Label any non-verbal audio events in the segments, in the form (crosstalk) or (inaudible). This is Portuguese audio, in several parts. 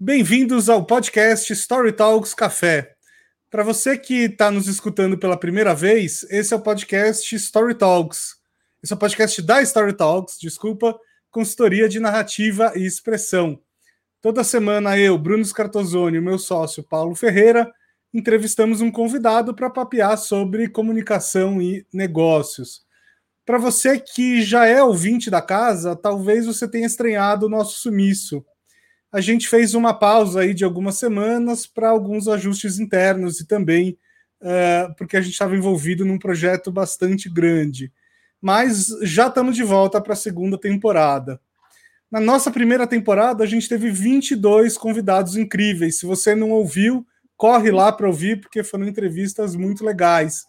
Bem-vindos ao podcast Story Talks Café. Para você que está nos escutando pela primeira vez, esse é o podcast Story Talks. Esse é o podcast da Story Talks, desculpa, consultoria de narrativa e expressão. Toda semana eu, Bruno Scartozoni e meu sócio Paulo Ferreira entrevistamos um convidado para papear sobre comunicação e negócios. Para você que já é ouvinte da casa, talvez você tenha estranhado o nosso sumiço a gente fez uma pausa aí de algumas semanas para alguns ajustes internos e também uh, porque a gente estava envolvido num projeto bastante grande. Mas já estamos de volta para a segunda temporada. Na nossa primeira temporada, a gente teve 22 convidados incríveis. Se você não ouviu, corre lá para ouvir, porque foram entrevistas muito legais.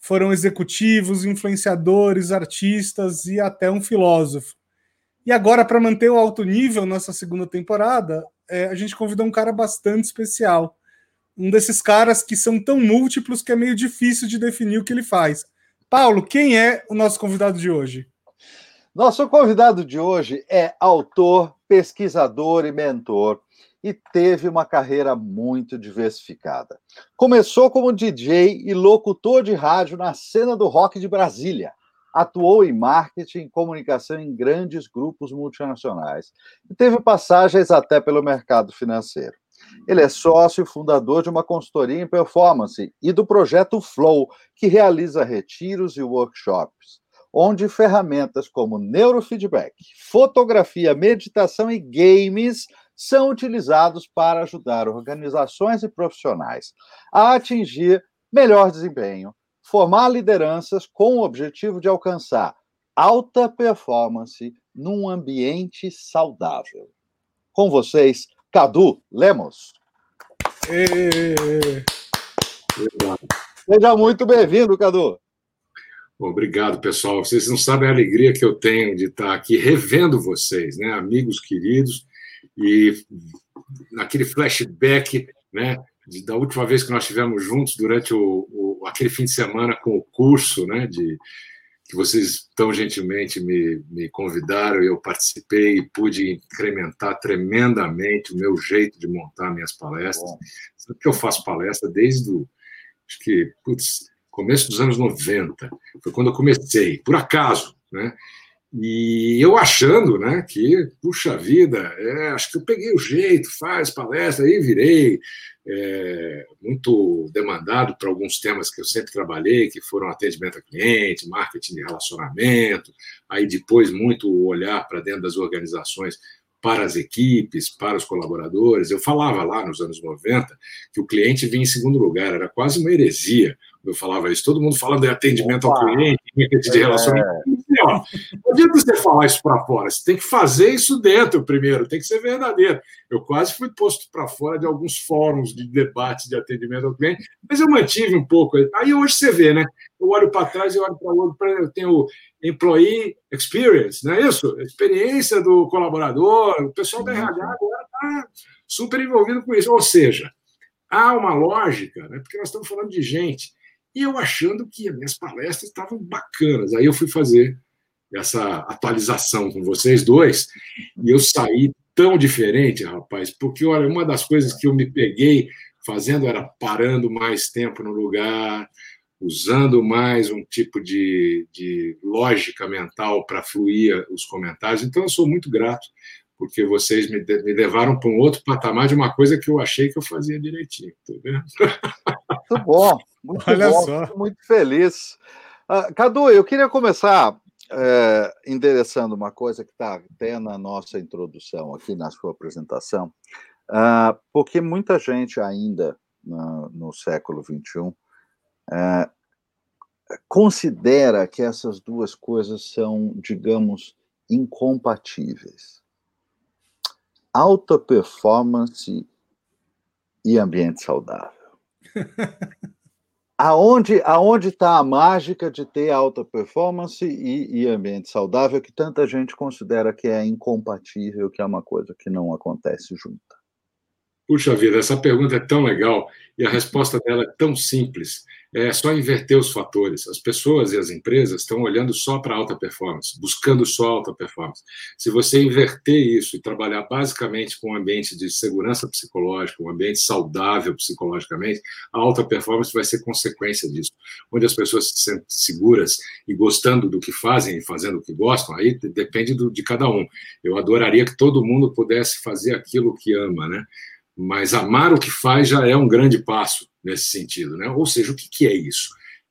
Foram executivos, influenciadores, artistas e até um filósofo. E agora, para manter o alto nível nessa segunda temporada, é, a gente convidou um cara bastante especial. Um desses caras que são tão múltiplos que é meio difícil de definir o que ele faz. Paulo, quem é o nosso convidado de hoje? Nosso convidado de hoje é autor, pesquisador e mentor e teve uma carreira muito diversificada. Começou como DJ e locutor de rádio na cena do rock de Brasília atuou em marketing e comunicação em grandes grupos multinacionais e teve passagens até pelo mercado financeiro. Ele é sócio e fundador de uma consultoria em performance e do projeto Flow, que realiza retiros e workshops, onde ferramentas como neurofeedback, fotografia, meditação e games são utilizados para ajudar organizações e profissionais a atingir melhor desempenho, formar lideranças com o objetivo de alcançar alta performance num ambiente saudável. Com vocês, Cadu Lemos. E... Seja muito bem-vindo, Cadu. Obrigado, pessoal. Vocês não sabem a alegria que eu tenho de estar aqui revendo vocês, né, amigos queridos, e naquele flashback, né, da última vez que nós estivemos juntos durante o, o, aquele fim de semana com o curso, né, de que vocês tão gentilmente me, me convidaram e eu participei e pude incrementar tremendamente o meu jeito de montar minhas palestras. Sabe que eu faço palestra desde o acho que putz, começo dos anos 90. Foi quando eu comecei, por acaso, né? E eu achando, né, que, puxa vida, é, acho que eu peguei o jeito, faz palestra, aí virei é, muito demandado para alguns temas que eu sempre trabalhei, que foram atendimento a cliente, marketing de relacionamento, aí depois muito olhar para dentro das organizações para as equipes, para os colaboradores. Eu falava lá nos anos 90 que o cliente vinha em segundo lugar, era quase uma heresia eu falava isso, todo mundo falando de atendimento Opa. ao cliente, de relacionamento. É. Não adianta você falar isso para fora, você tem que fazer isso dentro primeiro, tem que ser verdadeiro. Eu quase fui posto para fora de alguns fóruns de debate de atendimento ao cliente, mas eu mantive um pouco. Aí hoje você vê, né? Eu olho para trás e olho para o outro, eu tenho employee experience, não é isso? Experiência do colaborador, o pessoal da RH agora está super envolvido com isso. Ou seja, há uma lógica, né? porque nós estamos falando de gente e eu achando que as minhas palestras estavam bacanas. Aí eu fui fazer essa atualização com vocês dois e eu saí tão diferente, rapaz, porque olha, uma das coisas que eu me peguei fazendo era parando mais tempo no lugar, usando mais um tipo de, de lógica mental para fluir os comentários. Então eu sou muito grato porque vocês me, me levaram para um outro patamar de uma coisa que eu achei que eu fazia direitinho. Tá vendo? (laughs) Muito bom. Muito Olha bom, só. muito feliz. Uh, Cadu, eu queria começar é, endereçando uma coisa que está até na nossa introdução, aqui na sua apresentação, uh, porque muita gente ainda no, no século XXI é, considera que essas duas coisas são, digamos, incompatíveis. Alta performance e ambiente saudável. Aonde aonde está a mágica de ter alta performance e, e, ambiente saudável que tanta gente considera que é incompatível, que é uma coisa que não acontece junta? Puxa vida, essa pergunta é tão legal e a resposta dela é tão simples é só inverter os fatores. As pessoas e as empresas estão olhando só para alta performance, buscando só alta performance. Se você inverter isso e trabalhar basicamente com um ambiente de segurança psicológica, um ambiente saudável psicologicamente, a alta performance vai ser consequência disso. Onde as pessoas se sentem seguras e gostando do que fazem e fazendo o que gostam, aí depende do, de cada um. Eu adoraria que todo mundo pudesse fazer aquilo que ama, né? Mas amar o que faz já é um grande passo nesse sentido, né? Ou seja, o que, que é isso?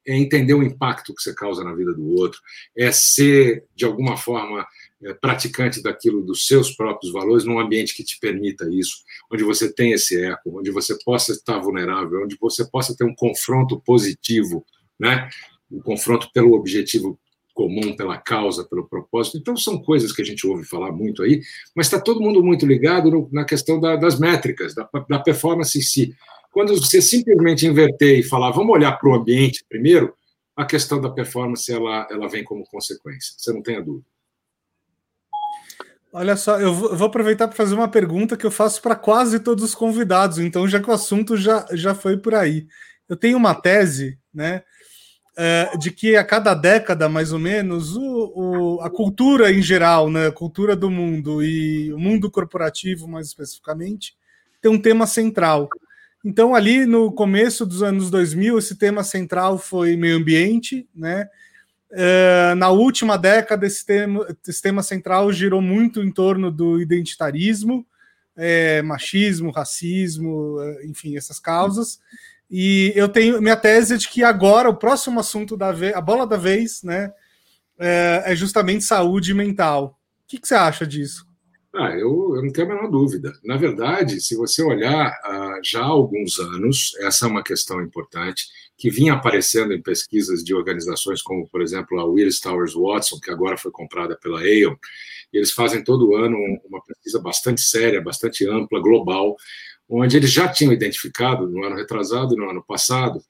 É entender o impacto que você causa na vida do outro, é ser, de alguma forma, é, praticante daquilo dos seus próprios valores num ambiente que te permita isso, onde você tem esse eco, onde você possa estar vulnerável, onde você possa ter um confronto positivo, né? Um confronto pelo objetivo comum, pela causa, pelo propósito. Então, são coisas que a gente ouve falar muito aí, mas está todo mundo muito ligado no, na questão da, das métricas, da, da performance em si. Quando você simplesmente inverter e falar, vamos olhar para o ambiente primeiro, a questão da performance ela, ela vem como consequência, você não tem a dúvida. Olha só, eu vou aproveitar para fazer uma pergunta que eu faço para quase todos os convidados, então já que o assunto já, já foi por aí. Eu tenho uma tese, né, é, de que a cada década, mais ou menos, o, o, a cultura em geral, né, a cultura do mundo e o mundo corporativo, mais especificamente, tem um tema central. Então, ali no começo dos anos 2000, esse tema central foi meio ambiente, né? Uh, na última década, esse tema, esse tema central girou muito em torno do identitarismo, é, machismo, racismo, é, enfim, essas causas. E eu tenho minha tese é de que agora o próximo assunto da vez, a bola da vez, né, é, é justamente saúde mental. O que, que você acha disso? Ah, eu, eu, não tenho a menor dúvida. Na verdade, se você olhar ah, já há alguns anos, essa é uma questão importante que vinha aparecendo em pesquisas de organizações como, por exemplo, a Willis Towers Watson, que agora foi comprada pela Aon. Eles fazem todo ano uma pesquisa bastante séria, bastante ampla, global, onde eles já tinham identificado no ano retrasado e no ano passado,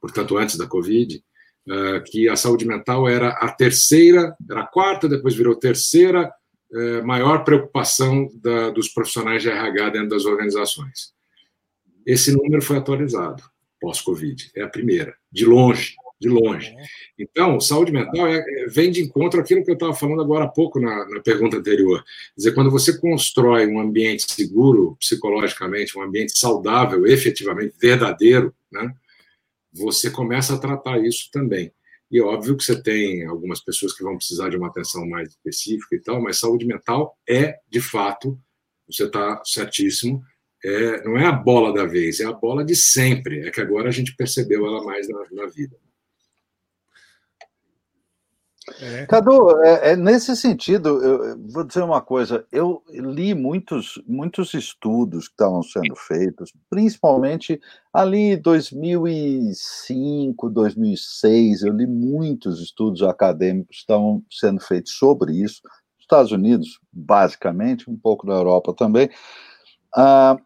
portanto antes da Covid, ah, que a saúde mental era a terceira, era a quarta, depois virou terceira é, maior preocupação da, dos profissionais de RH dentro das organizações. Esse número foi atualizado pós-Covid, é a primeira, de longe, de longe. Então, saúde mental é, é, vem de encontro àquilo que eu estava falando agora há pouco na, na pergunta anterior. Quer dizer, quando você constrói um ambiente seguro psicologicamente, um ambiente saudável, efetivamente verdadeiro, né, você começa a tratar isso também. E é óbvio que você tem algumas pessoas que vão precisar de uma atenção mais específica e tal, mas saúde mental é, de fato, você está certíssimo, é, não é a bola da vez, é a bola de sempre. É que agora a gente percebeu ela mais na, na vida. É. Cadu, é, é, nesse sentido, eu vou dizer uma coisa. Eu li muitos, muitos estudos que estavam sendo feitos, principalmente ali 2005, 2006. Eu li muitos estudos acadêmicos que estavam sendo feitos sobre isso. Nos Estados Unidos, basicamente, um pouco na Europa também. Ah,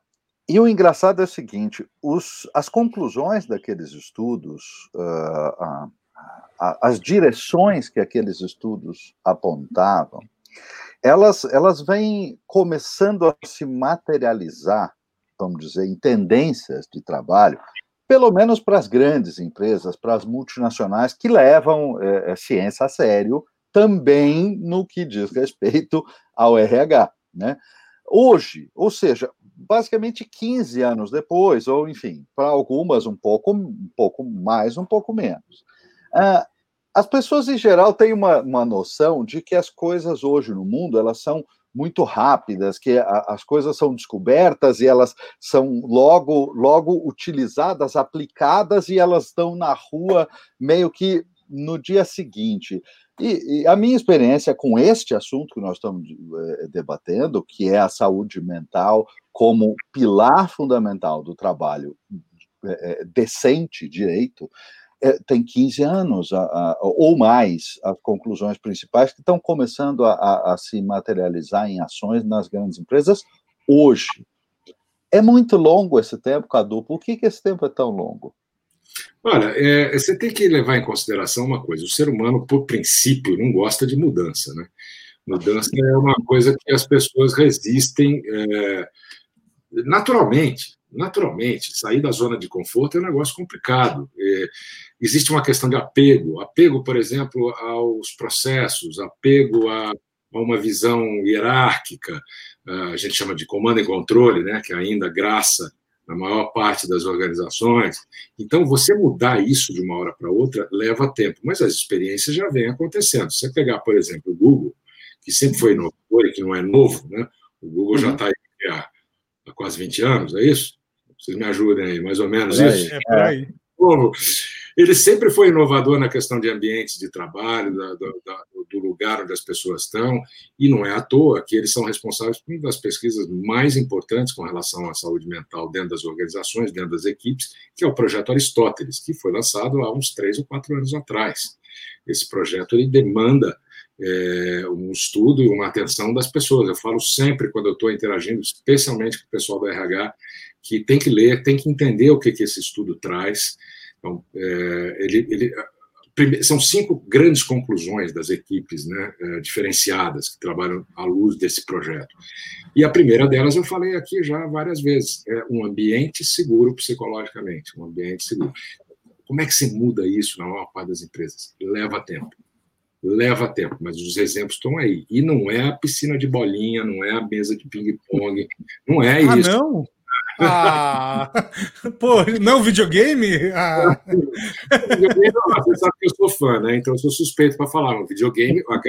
e o engraçado é o seguinte: os, as conclusões daqueles estudos. Ah, ah, as direções que aqueles estudos apontavam, elas, elas vêm começando a se materializar, vamos dizer, em tendências de trabalho, pelo menos para as grandes empresas, para as multinacionais que levam é, é ciência a sério, também no que diz respeito ao RH, né? Hoje, ou seja, basicamente 15 anos depois, ou enfim, para algumas um pouco, um pouco mais, um pouco menos. Ah, as pessoas em geral têm uma, uma noção de que as coisas hoje no mundo elas são muito rápidas, que a, as coisas são descobertas e elas são logo logo utilizadas, aplicadas e elas estão na rua meio que no dia seguinte. E, e, a minha experiência com este assunto que nós estamos é, debatendo, que é a saúde mental como pilar fundamental do trabalho é, decente, direito, é, tem 15 anos a, a, ou mais as conclusões principais que estão começando a, a, se materializar em ações nas grandes empresas hoje. É muito longo esse tempo, Cadu. Por que, que esse tempo é tão longo? Olha, é, você tem que levar em consideração uma coisa: o ser humano, por princípio, não gosta de mudança, né? Mudança é uma coisa que as pessoas resistem. É, naturalmente, naturalmente, sair da zona de conforto é um negócio complicado. É, existe uma questão de apego, apego, por exemplo, aos processos, apego a, a uma visão hierárquica, a gente chama de comando e controle, né, que ainda graça na maior parte das organizações. Então, você mudar isso de uma hora para outra leva tempo, mas as experiências já vêm acontecendo. Se você pegar, por exemplo, o Google, que sempre foi inovador e que não é novo, né? o Google uhum. já está há, há, quase 20 anos, é isso? Vocês me ajudem aí, mais ou menos é isso? É, ele sempre foi inovador na questão de ambientes de trabalho, da, da, do lugar onde as pessoas estão, e não é à toa que eles são responsáveis por uma das pesquisas mais importantes com relação à saúde mental dentro das organizações, dentro das equipes, que é o projeto Aristóteles, que foi lançado há uns três ou quatro anos atrás. Esse projeto ele demanda é, um estudo e uma atenção das pessoas. Eu falo sempre quando eu estou interagindo, especialmente com o pessoal do RH, que tem que ler, tem que entender o que, que esse estudo traz, então, é, ele, ele, são cinco grandes conclusões das equipes né, é, diferenciadas que trabalham à luz desse projeto. E a primeira delas eu falei aqui já várias vezes: é um ambiente seguro psicologicamente, um ambiente seguro. Como é que se muda isso na maior parte das empresas? Leva tempo. Leva tempo, mas os exemplos estão aí. E não é a piscina de bolinha, não é a mesa de ping-pong, não é ah, isso. Não? Ah, (laughs) pô, não videogame? Ah. videogame você sabe que eu sou fã, né? Então eu sou suspeito para falar. O videogame, a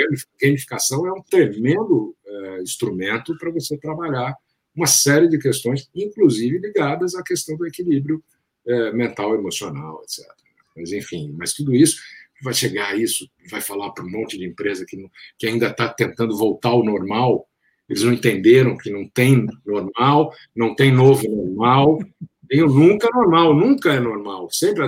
gamificação é um tremendo é, instrumento para você trabalhar uma série de questões, inclusive ligadas à questão do equilíbrio é, mental, emocional, etc. Mas enfim, mas tudo isso vai chegar a isso, vai falar para um monte de empresa que, não, que ainda está tentando voltar ao normal eles não entenderam que não tem normal, não tem novo normal, tem o nunca normal, nunca é normal. Sempre,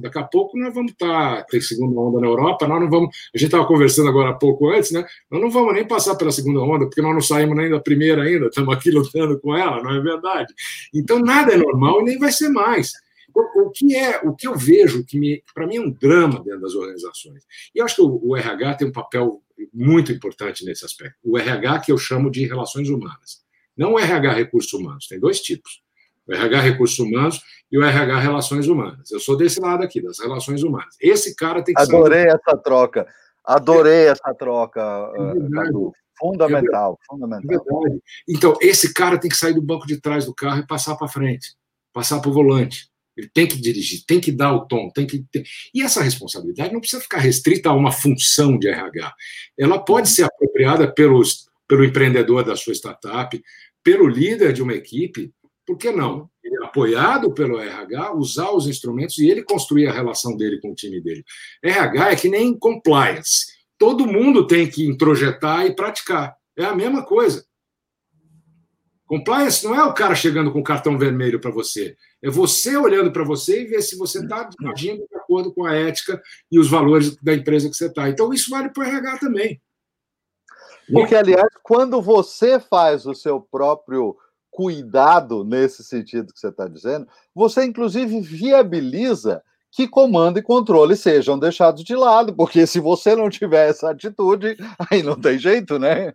daqui a pouco nós vamos estar, tá, tem segunda onda na Europa, nós não vamos, a gente estava conversando agora há pouco antes, né? Nós não vamos nem passar pela segunda onda, porque nós não saímos nem da primeira ainda, estamos aqui lutando com ela, não é verdade? Então nada é normal e nem vai ser mais. O, o que é, o que eu vejo, que para mim é um drama dentro das organizações. E eu acho que o, o RH tem um papel muito importante nesse aspecto. O RH que eu chamo de relações humanas. Não o RH recursos humanos, tem dois tipos. O RH recursos humanos e o RH relações humanas. Eu sou desse lado aqui, das relações humanas. Esse cara tem que Adorei saber... essa troca. Adorei é. essa troca, é Fundamental, é fundamental. É então, esse cara tem que sair do banco de trás do carro e passar para frente, passar para o volante. Ele tem que dirigir, tem que dar o tom, tem que ter... E essa responsabilidade não precisa ficar restrita a uma função de RH. Ela pode ser apropriada pelos, pelo empreendedor da sua startup, pelo líder de uma equipe, por que não? Ele, é apoiado pelo RH, usar os instrumentos e ele construir a relação dele com o time dele. RH é que nem compliance. Todo mundo tem que introjetar e praticar. É a mesma coisa. Compliance não é o cara chegando com cartão vermelho para você. É você olhando para você e ver se você está agindo de acordo com a ética e os valores da empresa que você está. Então, isso vale para o RH também. Porque, aliás, quando você faz o seu próprio cuidado nesse sentido que você está dizendo, você, inclusive, viabiliza que comando e controle sejam deixados de lado, porque se você não tiver essa atitude, aí não tem jeito, né?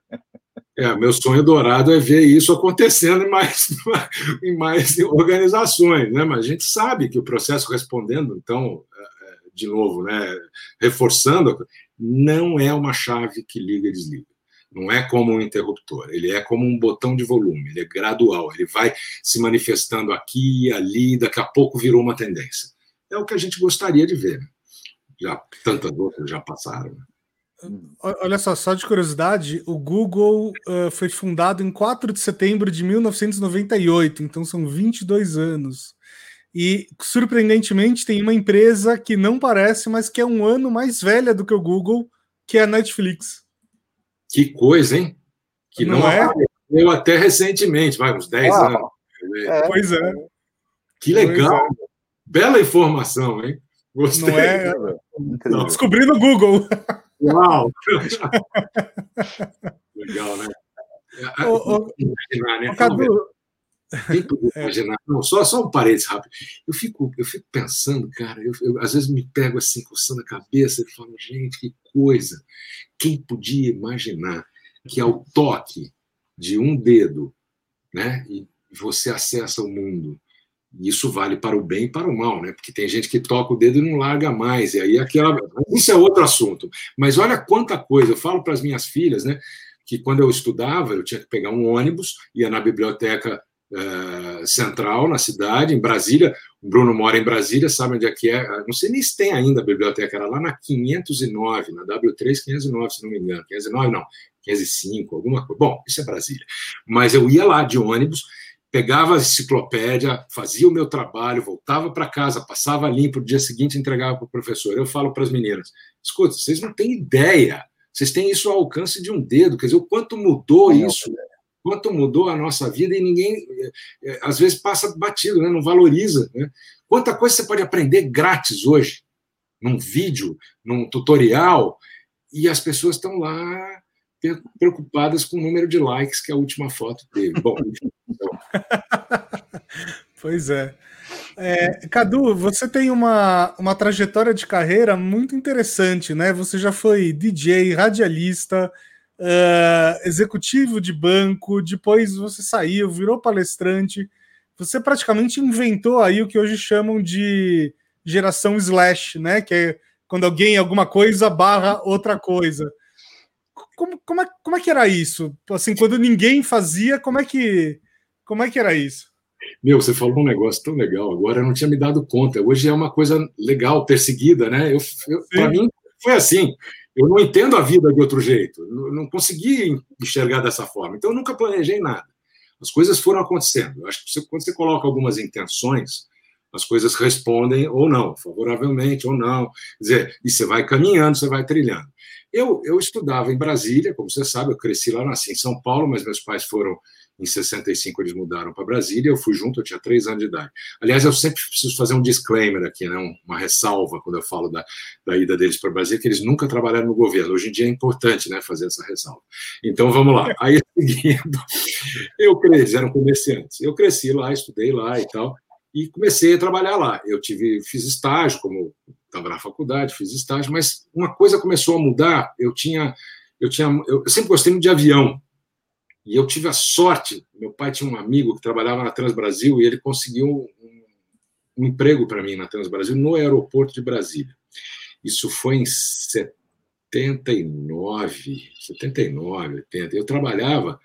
É, meu sonho dourado é ver isso acontecendo em mais, (laughs) em mais organizações, né? Mas a gente sabe que o processo respondendo, então, é, é, de novo, né, reforçando, não é uma chave que liga e desliga. Não é como um interruptor, ele é como um botão de volume, ele é gradual, ele vai se manifestando aqui e ali, daqui a pouco virou uma tendência. É o que a gente gostaria de ver. Né? Já tantas outras já passaram. Né? Olha só, só de curiosidade, o Google uh, foi fundado em 4 de setembro de 1998, então são 22 anos. E, surpreendentemente, tem uma empresa que não parece, mas que é um ano mais velha do que o Google, que é a Netflix. Que coisa, hein? Que não, não é? Eu até recentemente, vai, uns 10 ah, anos. É. Pois é. Que legal. É. Bela informação, hein? Gostei. Não é? Descobri no Google. (laughs) Uau! (laughs) Legal, né? Ô, imaginar, né? Cadu... É. imaginar? Não, só, só um parênteses rápido. Eu fico, eu fico pensando, cara, eu, eu, às vezes me pego assim, coçando a cabeça e falo, gente, que coisa! Quem podia imaginar que ao toque de um dedo, né, e você acessa o mundo. Isso vale para o bem e para o mal, né? Porque tem gente que toca o dedo e não larga mais. E aí aquela. Isso é outro assunto. Mas olha quanta coisa. Eu falo para as minhas filhas, né? Que quando eu estudava, eu tinha que pegar um ônibus, ia na biblioteca uh, central, na cidade, em Brasília. O Bruno mora em Brasília, sabe onde é que é? Não sei nem se tem ainda a biblioteca, era lá na 509, na W3 509, se não me engano. 509, não, 505, alguma coisa. Bom, isso é Brasília. Mas eu ia lá de ônibus pegava a enciclopédia, fazia o meu trabalho, voltava para casa, passava limpo, no dia seguinte entregava para o professor. Eu falo para as meninas: escuta, vocês não têm ideia, vocês têm isso ao alcance de um dedo, quer dizer, o quanto mudou não, isso, quanto mudou a nossa vida e ninguém, é, é, às vezes, passa batido, né? não valoriza. Né? Quanta coisa você pode aprender grátis hoje, num vídeo, num tutorial, e as pessoas estão lá preocupadas com o número de likes que a última foto teve. Bom, então. (laughs) pois é. é. Cadu, você tem uma, uma trajetória de carreira muito interessante, né? Você já foi DJ, radialista, uh, executivo de banco, depois você saiu, virou palestrante. Você praticamente inventou aí o que hoje chamam de geração slash, né? Que é quando alguém alguma coisa barra outra coisa como, como, é, como é que era isso? Assim, quando ninguém fazia, como é que, como é que era isso? Meu, você falou um negócio tão legal agora, eu não tinha me dado conta. Hoje é uma coisa legal, perseguida, né? Eu, eu Para mim, foi assim. Eu não entendo a vida de outro jeito. Não, não consegui enxergar dessa forma. Então, eu nunca planejei nada. As coisas foram acontecendo. Eu acho que você, quando você coloca algumas intenções, as coisas respondem ou não, favoravelmente ou não. Quer dizer, e você vai caminhando, você vai trilhando. Eu, eu estudava em Brasília, como você sabe, eu cresci lá, nasci em São Paulo, mas meus pais foram em 65 eles mudaram para Brasília, eu fui junto, eu tinha três anos de idade. Aliás, eu sempre preciso fazer um disclaimer aqui, né? uma ressalva quando eu falo da, da ida deles para Brasília, que eles nunca trabalharam no governo. Hoje em dia é importante né, fazer essa ressalva. Então vamos lá. (laughs) Aí, seguindo, eu cresci, eram comerciantes. Eu cresci lá, estudei lá e tal, e comecei a trabalhar lá. Eu tive, fiz estágio como estava na faculdade, fiz estágio, mas uma coisa começou a mudar. Eu tinha, eu tinha, eu sempre gostei muito de avião e eu tive a sorte. Meu pai tinha um amigo que trabalhava na Transbrasil e ele conseguiu um, um emprego para mim na Transbrasil no aeroporto de Brasília. Isso foi em 79, 79, 80. Eu trabalhava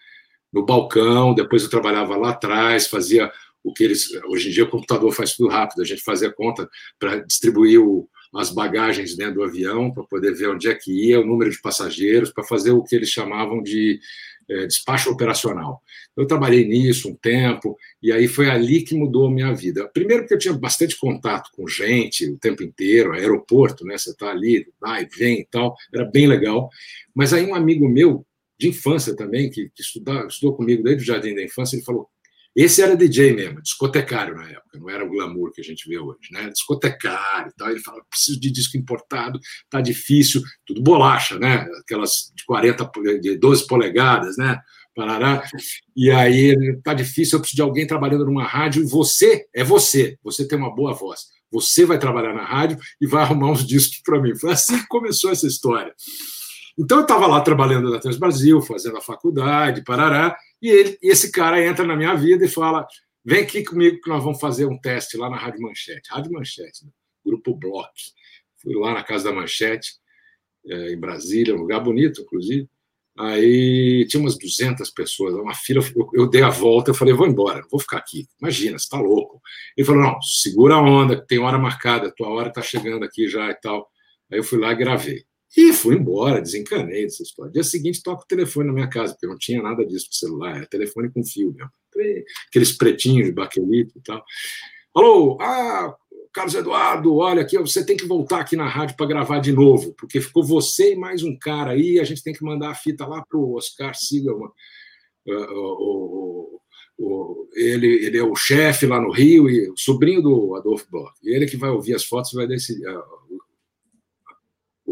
no balcão, depois eu trabalhava lá atrás, fazia o que eles. Hoje em dia o computador faz tudo rápido, a gente fazia conta para distribuir o, as bagagens dentro do avião, para poder ver onde é que ia, o número de passageiros, para fazer o que eles chamavam de é, despacho operacional. Eu trabalhei nisso um tempo, e aí foi ali que mudou a minha vida. Primeiro, porque eu tinha bastante contato com gente o tempo inteiro, aeroporto, né? Você está ali, vai, vem e tal, era bem legal. Mas aí um amigo meu, de infância também, que, que estudou, estudou comigo desde o jardim da infância, ele falou: esse era DJ mesmo, discotecário na época, não era o glamour que a gente vê hoje, né? Discotecário e tal. Ele fala: preciso de disco importado, tá difícil, tudo bolacha, né? Aquelas de 40, de 12 polegadas, né? Parará. E aí, tá difícil, eu preciso de alguém trabalhando numa rádio, você é você, você tem uma boa voz. Você vai trabalhar na rádio e vai arrumar uns discos para mim. Foi assim que começou essa história. Então, eu estava lá trabalhando na Trans Brasil, fazendo a faculdade, parará, e, ele, e esse cara entra na minha vida e fala: vem aqui comigo que nós vamos fazer um teste lá na Rádio Manchete. Rádio Manchete, né? Grupo Block. Fui lá na casa da Manchete, é, em Brasília, um lugar bonito, inclusive. Aí tinha umas 200 pessoas, uma fila. Eu, eu dei a volta, eu falei: vou embora, vou ficar aqui. Imagina, você está louco. Ele falou: não, segura a onda, tem hora marcada, tua hora está chegando aqui já e tal. Aí eu fui lá e gravei. E fui embora, desencanei dessa história. Dia seguinte, toco o telefone na minha casa, porque não tinha nada disso para celular, era telefone com fio mesmo. Aqueles pretinhos de baquelito e tal. Alô, ah, Carlos Eduardo, olha aqui, você tem que voltar aqui na rádio para gravar de novo, porque ficou você e mais um cara aí, a gente tem que mandar a fita lá para o Oscar Sigelman. ele, ele é o chefe lá no Rio, e o sobrinho do Adolfo Bloch. E ele que vai ouvir as fotos vai decidir,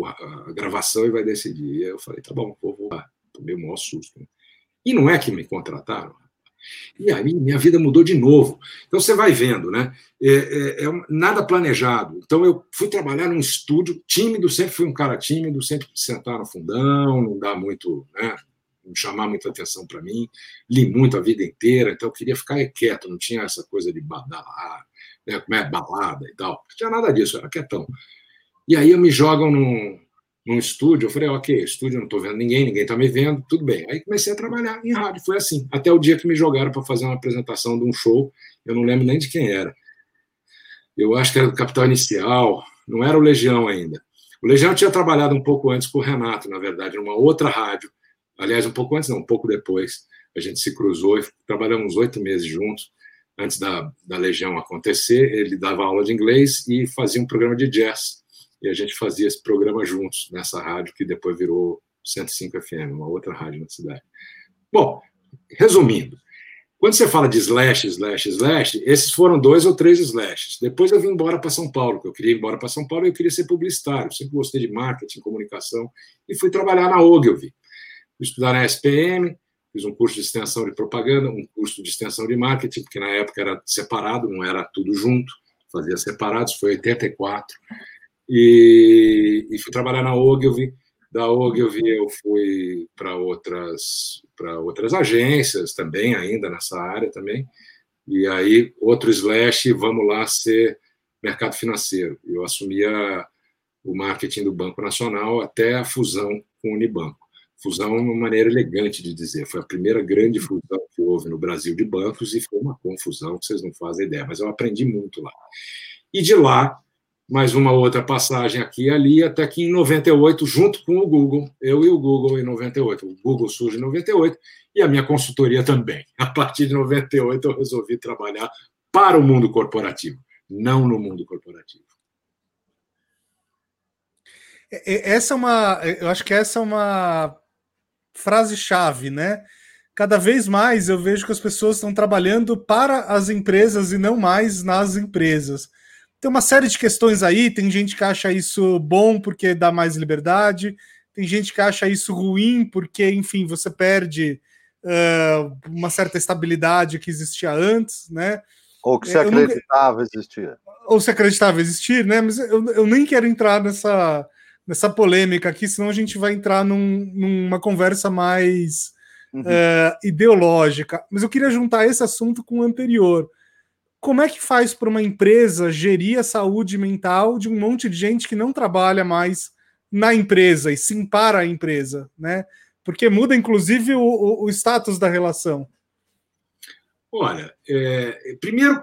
a gravação e vai decidir. E eu falei, tá bom, vou voar. Tomei o maior susto. E não é que me contrataram. E aí minha vida mudou de novo. Então você vai vendo, né? É, é, é, nada planejado. Então eu fui trabalhar num estúdio tímido, sempre fui um cara tímido, sempre sentar no fundão, não dá muito, né? chamar muita atenção para mim, li muito a vida inteira, então eu queria ficar quieto, não tinha essa coisa de badalar, né, como é balada e tal, não tinha nada disso, era quietão. E aí me jogam num, num estúdio, eu falei, ok, estúdio, não estou vendo ninguém, ninguém está me vendo, tudo bem. Aí comecei a trabalhar em rádio, foi assim, até o dia que me jogaram para fazer uma apresentação de um show, eu não lembro nem de quem era. Eu acho que era do Capital Inicial, não era o Legião ainda. O Legião tinha trabalhado um pouco antes com o Renato, na verdade, numa outra rádio. Aliás, um pouco antes, não, um pouco depois. A gente se cruzou e trabalhamos oito meses juntos, antes da, da Legião acontecer. Ele dava aula de inglês e fazia um programa de jazz. E a gente fazia esse programa juntos, nessa rádio, que depois virou 105 FM, uma outra rádio na cidade. Bom, resumindo, quando você fala de slash, slash, slash, esses foram dois ou três slashes. Depois eu vim embora para São Paulo, que eu queria ir embora para São Paulo e eu queria ser publicitário. Sempre gostei de marketing, comunicação e fui trabalhar na Ogilvy. Fui estudar na SPM, fiz um curso de extensão de propaganda, um curso de extensão de marketing, porque na época era separado, não era tudo junto, fazia separados, foi 84. E, e fui trabalhar na Ogilvy da Ogilvy eu fui para outras para outras agências também ainda nessa área também. E aí outro slash vamos lá ser mercado financeiro. Eu assumia o marketing do Banco Nacional até a fusão com o Unibanco. Fusão é uma maneira elegante de dizer. Foi a primeira grande fusão que houve no Brasil de bancos e foi uma confusão que vocês não fazem ideia mas eu aprendi muito lá. E de lá mais uma outra passagem aqui e ali, até que em 98, junto com o Google, eu e o Google em 98. O Google surge em 98 e a minha consultoria também. A partir de 98, eu resolvi trabalhar para o mundo corporativo, não no mundo corporativo. Essa é uma. Eu acho que essa é uma frase-chave, né? Cada vez mais eu vejo que as pessoas estão trabalhando para as empresas e não mais nas empresas tem uma série de questões aí. Tem gente que acha isso bom porque dá mais liberdade, tem gente que acha isso ruim porque, enfim, você perde uh, uma certa estabilidade que existia antes, né? Ou que se acreditava nunca... existir. Ou se acreditava existir, né? Mas eu, eu nem quero entrar nessa, nessa polêmica aqui, senão a gente vai entrar num, numa conversa mais uhum. uh, ideológica. Mas eu queria juntar esse assunto com o anterior como é que faz para uma empresa gerir a saúde mental de um monte de gente que não trabalha mais na empresa e sim para a empresa, né? Porque muda, inclusive, o, o, status da relação. Olha, é, primeiro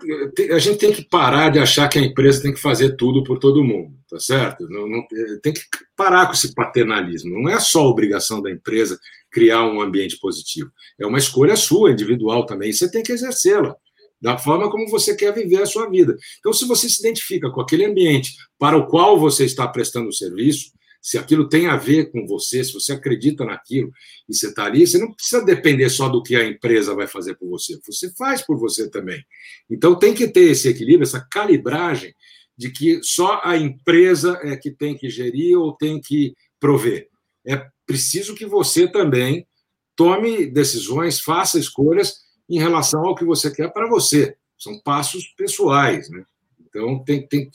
a gente tem que parar de achar que a empresa tem que fazer tudo por todo mundo, tá certo? Não, não, é, tem que parar com esse paternalismo. Não é só obrigação da empresa criar um ambiente positivo. É uma escolha sua, individual também. Você tem que exercê-la da forma como você quer viver a sua vida. Então, se você se identifica com aquele ambiente para o qual você está prestando o serviço, se aquilo tem a ver com você, se você acredita naquilo e você está ali, você não precisa depender só do que a empresa vai fazer por você, você faz por você também. Então tem que ter esse equilíbrio, essa calibragem de que só a empresa é que tem que gerir ou tem que prover. É preciso que você também tome decisões, faça escolhas em relação ao que você quer para você. São passos pessoais, né? Então tem, tem.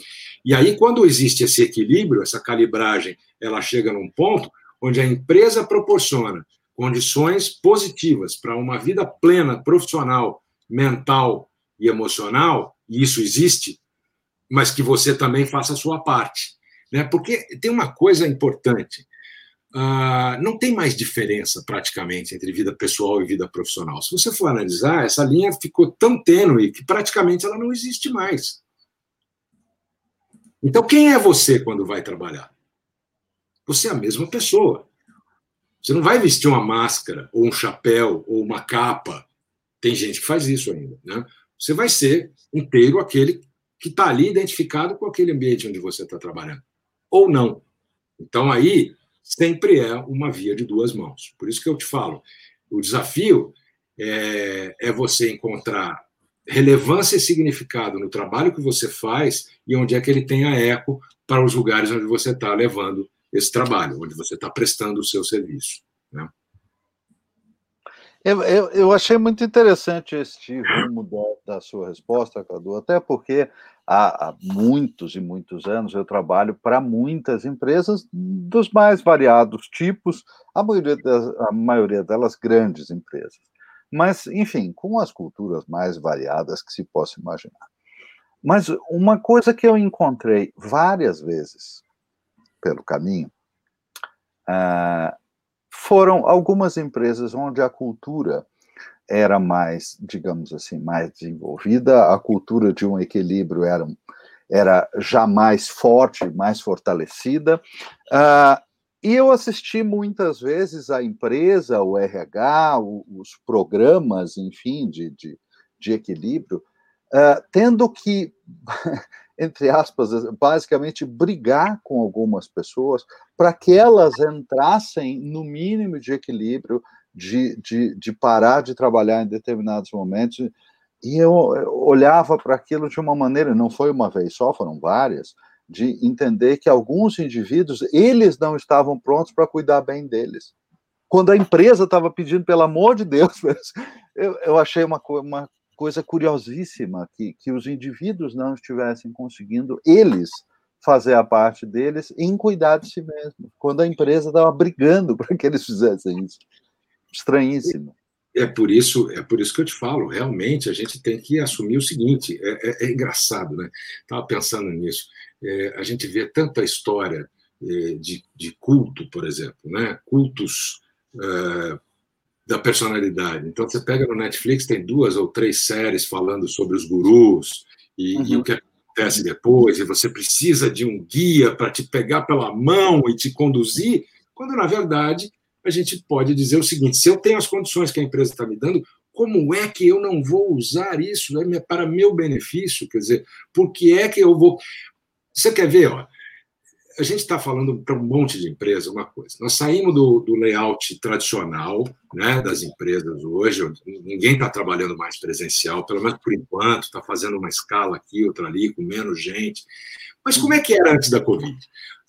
E aí, quando existe esse equilíbrio, essa calibragem, ela chega num ponto onde a empresa proporciona condições positivas para uma vida plena, profissional, mental e emocional, e isso existe, mas que você também faça a sua parte. Né? Porque tem uma coisa importante: ah, não tem mais diferença praticamente entre vida pessoal e vida profissional. Se você for analisar, essa linha ficou tão tênue que praticamente ela não existe mais. Então, quem é você quando vai trabalhar? Você é a mesma pessoa. Você não vai vestir uma máscara, ou um chapéu, ou uma capa. Tem gente que faz isso ainda. Né? Você vai ser inteiro aquele que está ali identificado com aquele ambiente onde você está trabalhando. Ou não. Então, aí, sempre é uma via de duas mãos. Por isso que eu te falo, o desafio é, é você encontrar relevância e significado no trabalho que você faz e onde é que ele tenha eco para os lugares onde você está levando esse trabalho, onde você está prestando o seu serviço. Né? Eu, eu, eu, achei muito interessante este rumo da, da sua resposta, Cadu, até porque há, há, muitos e muitos anos eu trabalho para muitas empresas dos mais variados tipos, a maioria, das, a maioria delas grandes empresas. Mas, enfim, com as culturas mais variadas que se possa imaginar. Mas uma coisa que eu encontrei várias vezes pelo caminho uh, foram algumas empresas onde a cultura era mais, digamos assim, mais desenvolvida, a cultura de um equilíbrio era, era já mais forte, mais fortalecida. Uh, e eu assisti muitas vezes a empresa, o RH, os programas, enfim, de, de, de equilíbrio, uh, tendo que, (laughs) entre aspas, basicamente brigar com algumas pessoas para que elas entrassem no mínimo de equilíbrio, de, de, de parar de trabalhar em determinados momentos. E eu olhava para aquilo de uma maneira, não foi uma vez só, foram várias, de entender que alguns indivíduos, eles não estavam prontos para cuidar bem deles. Quando a empresa estava pedindo, pelo amor de Deus, (laughs) eu, eu achei uma, uma coisa curiosíssima que, que os indivíduos não estivessem conseguindo, eles, fazer a parte deles em cuidar de si mesmo, quando a empresa estava brigando (laughs) para que eles fizessem isso. Estranhíssimo. É por isso, é por isso que eu te falo. Realmente, a gente tem que assumir o seguinte. É, é, é engraçado, né? Estava pensando nisso. É, a gente vê tanta história é, de, de, culto, por exemplo, né? Cultos é, da personalidade. Então, você pega no Netflix, tem duas ou três séries falando sobre os gurus e, uhum. e o que acontece depois, e você precisa de um guia para te pegar pela mão e te conduzir, quando, na verdade, a gente pode dizer o seguinte: se eu tenho as condições que a empresa está me dando, como é que eu não vou usar isso né, para meu benefício? Quer dizer, por que é que eu vou. Você quer ver? Ó, a gente está falando para um monte de empresas uma coisa. Nós saímos do, do layout tradicional né, das empresas hoje. Ninguém está trabalhando mais presencial, pelo menos por enquanto, está fazendo uma escala aqui, outra ali, com menos gente. Mas como é que era antes da Covid?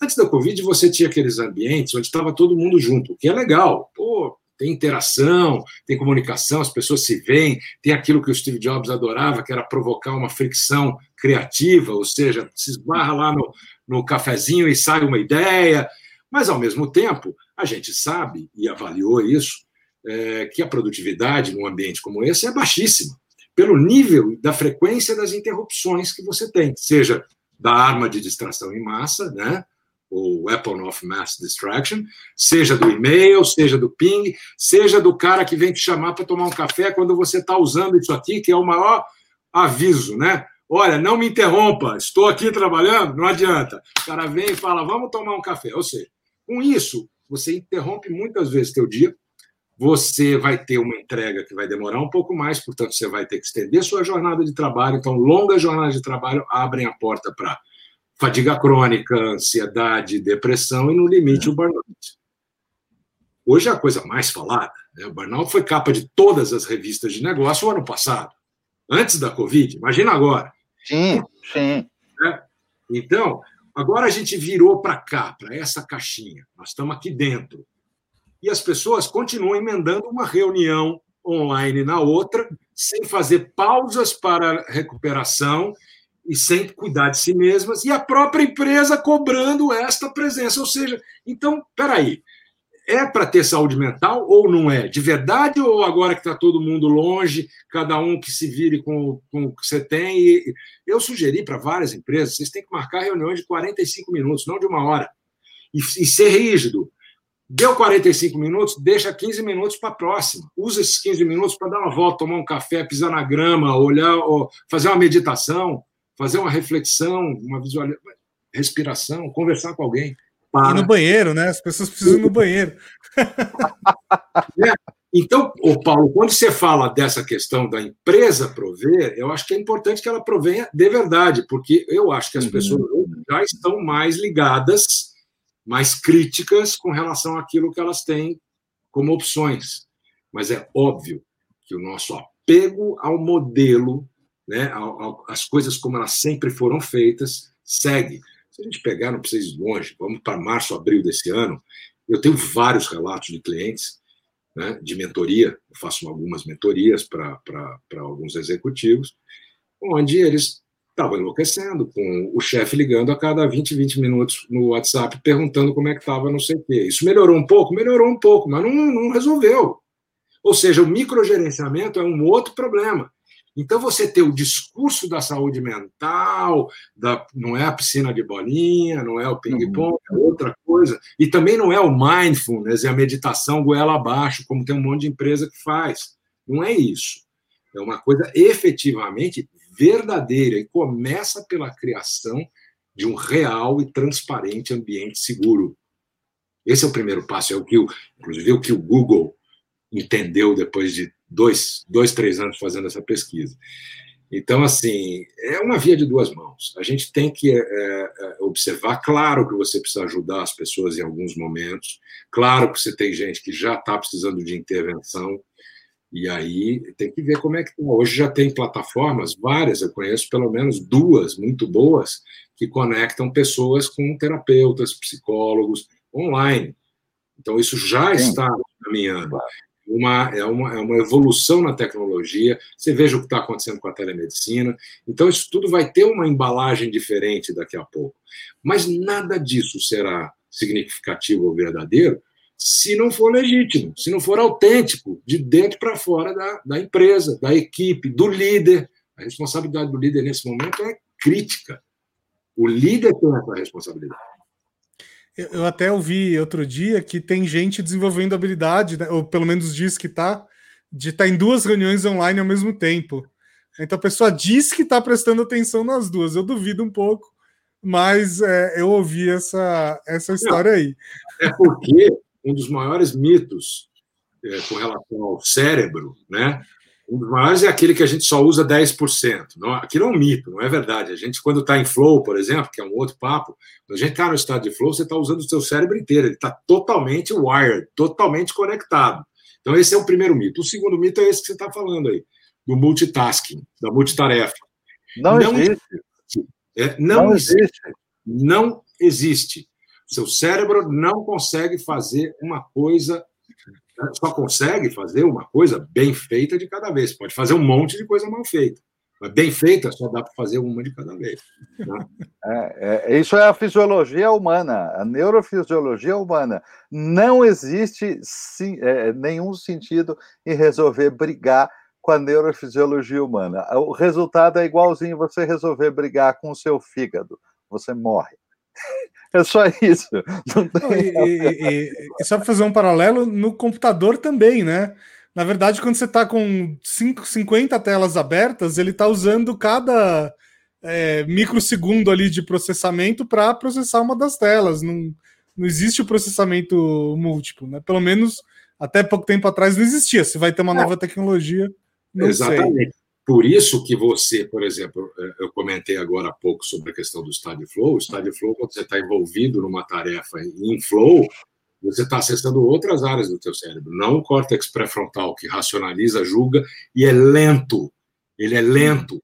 Antes da Covid, você tinha aqueles ambientes onde estava todo mundo junto, o que é legal. Pô, tem interação, tem comunicação, as pessoas se veem, tem aquilo que o Steve Jobs adorava, que era provocar uma fricção criativa, ou seja, se esbarra lá no, no cafezinho e sai uma ideia, mas, ao mesmo tempo, a gente sabe, e avaliou isso, é, que a produtividade num ambiente como esse é baixíssima, pelo nível da frequência das interrupções que você tem, seja da arma de distração em massa, né? o weapon of mass distraction, seja do e-mail, seja do ping, seja do cara que vem te chamar para tomar um café quando você está usando isso aqui, que é o maior aviso, né? Olha, não me interrompa, estou aqui trabalhando, não adianta. O cara vem e fala, vamos tomar um café. Ou seja, com isso, você interrompe muitas vezes teu dia, você vai ter uma entrega que vai demorar um pouco mais, portanto, você vai ter que estender sua jornada de trabalho. Então, longas jornadas de trabalho abrem a porta para fadiga crônica, ansiedade, depressão e, no limite, o burnout. Hoje é a coisa mais falada. Né? O burnout foi capa de todas as revistas de negócio o ano passado, antes da Covid. Imagina agora. Sim, sim. Né? Então, agora a gente virou para cá, para essa caixinha. Nós estamos aqui dentro. E as pessoas continuam emendando uma reunião online na outra, sem fazer pausas para recuperação e sem cuidar de si mesmas, e a própria empresa cobrando esta presença. Ou seja, então, peraí, é para ter saúde mental ou não é? De verdade ou agora que está todo mundo longe, cada um que se vire com, com o que você tem? E eu sugeri para várias empresas, vocês têm que marcar reuniões de 45 minutos, não de uma hora, e, e ser rígido. Deu 45 minutos, deixa 15 minutos para a próxima. Usa esses 15 minutos para dar uma volta, tomar um café, pisar na grama, olhar, fazer uma meditação, fazer uma reflexão, uma visualização, respiração, conversar com alguém. Para. E no banheiro, né? As pessoas precisam ir no banheiro. (laughs) é. Então, o Paulo, quando você fala dessa questão da empresa prover, eu acho que é importante que ela provenha de verdade, porque eu acho que as uhum. pessoas já estão mais ligadas, mais críticas com relação àquilo que elas têm como opções. Mas é óbvio que o nosso apego ao modelo, né, as coisas como elas sempre foram feitas, segue. Se a gente pegar, não precisa ir longe, vamos para março, abril desse ano, eu tenho vários relatos de clientes né, de mentoria, eu faço algumas mentorias para alguns executivos, onde eles estavam enlouquecendo, com o chefe ligando a cada 20, 20 minutos no WhatsApp, perguntando como é que estava, não sei o quê. Isso melhorou um pouco? Melhorou um pouco, mas não, não resolveu. Ou seja, o microgerenciamento é um outro problema. Então, você ter o discurso da saúde mental, da, não é a piscina de bolinha, não é o ping-pong, é outra coisa. E também não é o mindfulness e a meditação goela abaixo, como tem um monte de empresa que faz. Não é isso. É uma coisa efetivamente verdadeira e começa pela criação de um real e transparente ambiente seguro. Esse é o primeiro passo, é o que, o, inclusive, o que o Google entendeu depois de dois, dois, três anos fazendo essa pesquisa. Então, assim, é uma via de duas mãos. A gente tem que é, é, observar, claro que você precisa ajudar as pessoas em alguns momentos, claro que você tem gente que já está precisando de intervenção, e aí tem que ver como é que está. Hoje já tem plataformas, várias, eu conheço pelo menos duas muito boas, que conectam pessoas com terapeutas, psicólogos, online. Então, isso já Sim. está caminhando uma, é, uma, é uma evolução na tecnologia. Você veja o que está acontecendo com a telemedicina. Então, isso tudo vai ter uma embalagem diferente daqui a pouco. Mas nada disso será significativo ou verdadeiro se não for legítimo, se não for autêntico, de dentro para fora da, da empresa, da equipe, do líder. A responsabilidade do líder nesse momento é crítica. O líder tem essa responsabilidade. Eu até ouvi outro dia que tem gente desenvolvendo habilidade, né, ou pelo menos diz que tá, de estar tá em duas reuniões online ao mesmo tempo. Então a pessoa diz que está prestando atenção nas duas. Eu duvido um pouco, mas é, eu ouvi essa, essa história aí. É porque um dos maiores mitos é, com relação ao cérebro, né, um dos maiores é aquele que a gente só usa 10%. Não, aquilo é um mito, não é verdade. A gente, quando está em flow, por exemplo, que é um outro papo, quando a gente está no estado de flow, você está usando o seu cérebro inteiro, ele está totalmente wired, totalmente conectado. Então, esse é o primeiro mito. O segundo mito é esse que você está falando aí, do multitasking, da multitarefa. Não, não existe. É, não, não existe. existe. Não existe. Seu cérebro não consegue fazer uma coisa só consegue fazer uma coisa bem feita de cada vez. Pode fazer um monte de coisa mal feita. Mas bem feita só dá para fazer uma de cada vez. Né? É, é, isso é a fisiologia humana, a neurofisiologia humana. Não existe sim, é, nenhum sentido em resolver brigar com a neurofisiologia humana. O resultado é igualzinho você resolver brigar com o seu fígado. Você morre. É só isso. Não, e, e, e, só para fazer um paralelo, no computador também, né? Na verdade, quando você está com 5, 50 telas abertas, ele está usando cada é, microsegundo ali de processamento para processar uma das telas. Não, não existe o processamento múltiplo, né? Pelo menos até pouco tempo atrás não existia. Se vai ter uma é. nova tecnologia, não Exatamente. sei. Por isso que você, por exemplo, eh, eu comentei agora há pouco sobre a questão do estado flow. O estado flow, quando você está envolvido numa tarefa em flow, você está acessando outras áreas do teu cérebro, não o córtex pré-frontal, que racionaliza, julga e é lento. Ele é lento.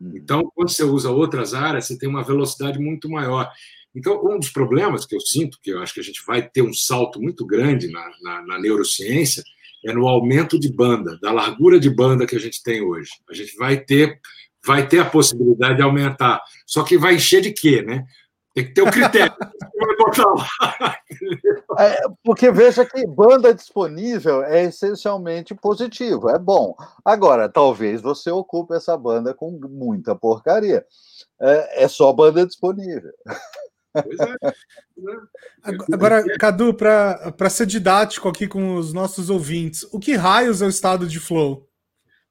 Então, quando você usa outras áreas, você tem uma velocidade muito maior. Então, um dos problemas que eu sinto, que eu acho que a gente vai ter um salto muito grande na, na, na neurociência, é no aumento de banda, da largura de banda que a gente tem hoje. A gente vai ter, vai ter a possibilidade de aumentar. Só que vai encher de quê, né? Tem que ter o um critério. (laughs) é, porque veja que banda disponível é essencialmente positivo, é bom. Agora, talvez você ocupe essa banda com muita porcaria. É, é só banda disponível. (laughs) Pois é. Agora, Cadu, para ser didático aqui com os nossos ouvintes, o que raios é o estado de flow?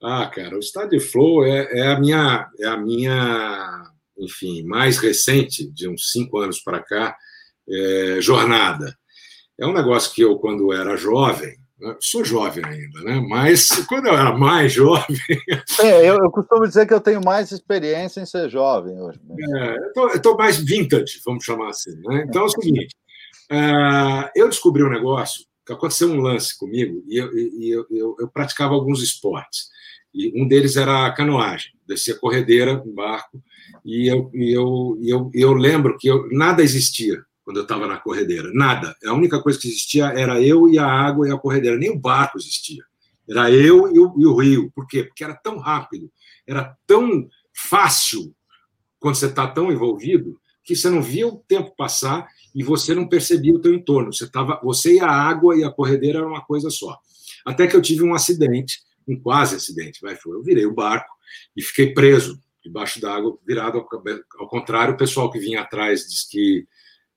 Ah, cara, o estado de flow é, é a minha, é a minha, enfim, mais recente, de uns cinco anos para cá, é, jornada. É um negócio que eu, quando era jovem, sou jovem ainda, né? Mas (laughs) quando eu era mais jovem. É, eu, eu, costumo dizer que eu tenho mais experiência em ser jovem hoje. É, eu estou mais vintage, vamos chamar assim. Né? Então é o seguinte: uh, eu descobri um negócio, que aconteceu um lance comigo, e, eu, e eu, eu, eu, praticava alguns esportes. E um deles era a canoagem, descia corredeira, um barco, e eu, e eu, e eu, eu lembro que eu, nada existia quando eu estava na corredeira. Nada. A única coisa que existia era eu e a água e a corredeira. Nem o barco existia. Era eu e o, e o rio. Por quê? Porque era tão rápido, era tão fácil quando você está tão envolvido que você não via o tempo passar e você não percebia o teu entorno. Você tava, você e a água e a corredeira era uma coisa só. Até que eu tive um acidente, um quase acidente, vai, foi. Eu virei o barco e fiquei preso debaixo da água, virado ao, ao contrário. O pessoal que vinha atrás disse que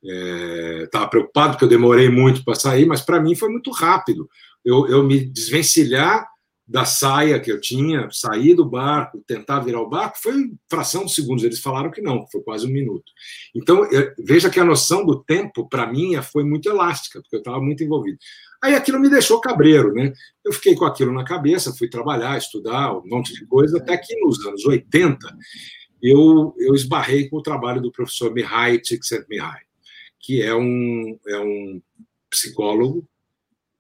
estava é, preocupado porque eu demorei muito para sair, mas para mim foi muito rápido. Eu, eu me desvencilhar da saia que eu tinha, sair do barco, tentar virar o barco, foi fração de segundos. Eles falaram que não, foi quase um minuto. Então, eu, veja que a noção do tempo, para mim, foi muito elástica, porque eu estava muito envolvido. Aí aquilo me deixou cabreiro, né? Eu fiquei com aquilo na cabeça, fui trabalhar, estudar, um monte de coisa, até que nos anos 80 eu, eu esbarrei com o trabalho do professor Mihai Csikszentmihalyi, que é um, é um psicólogo,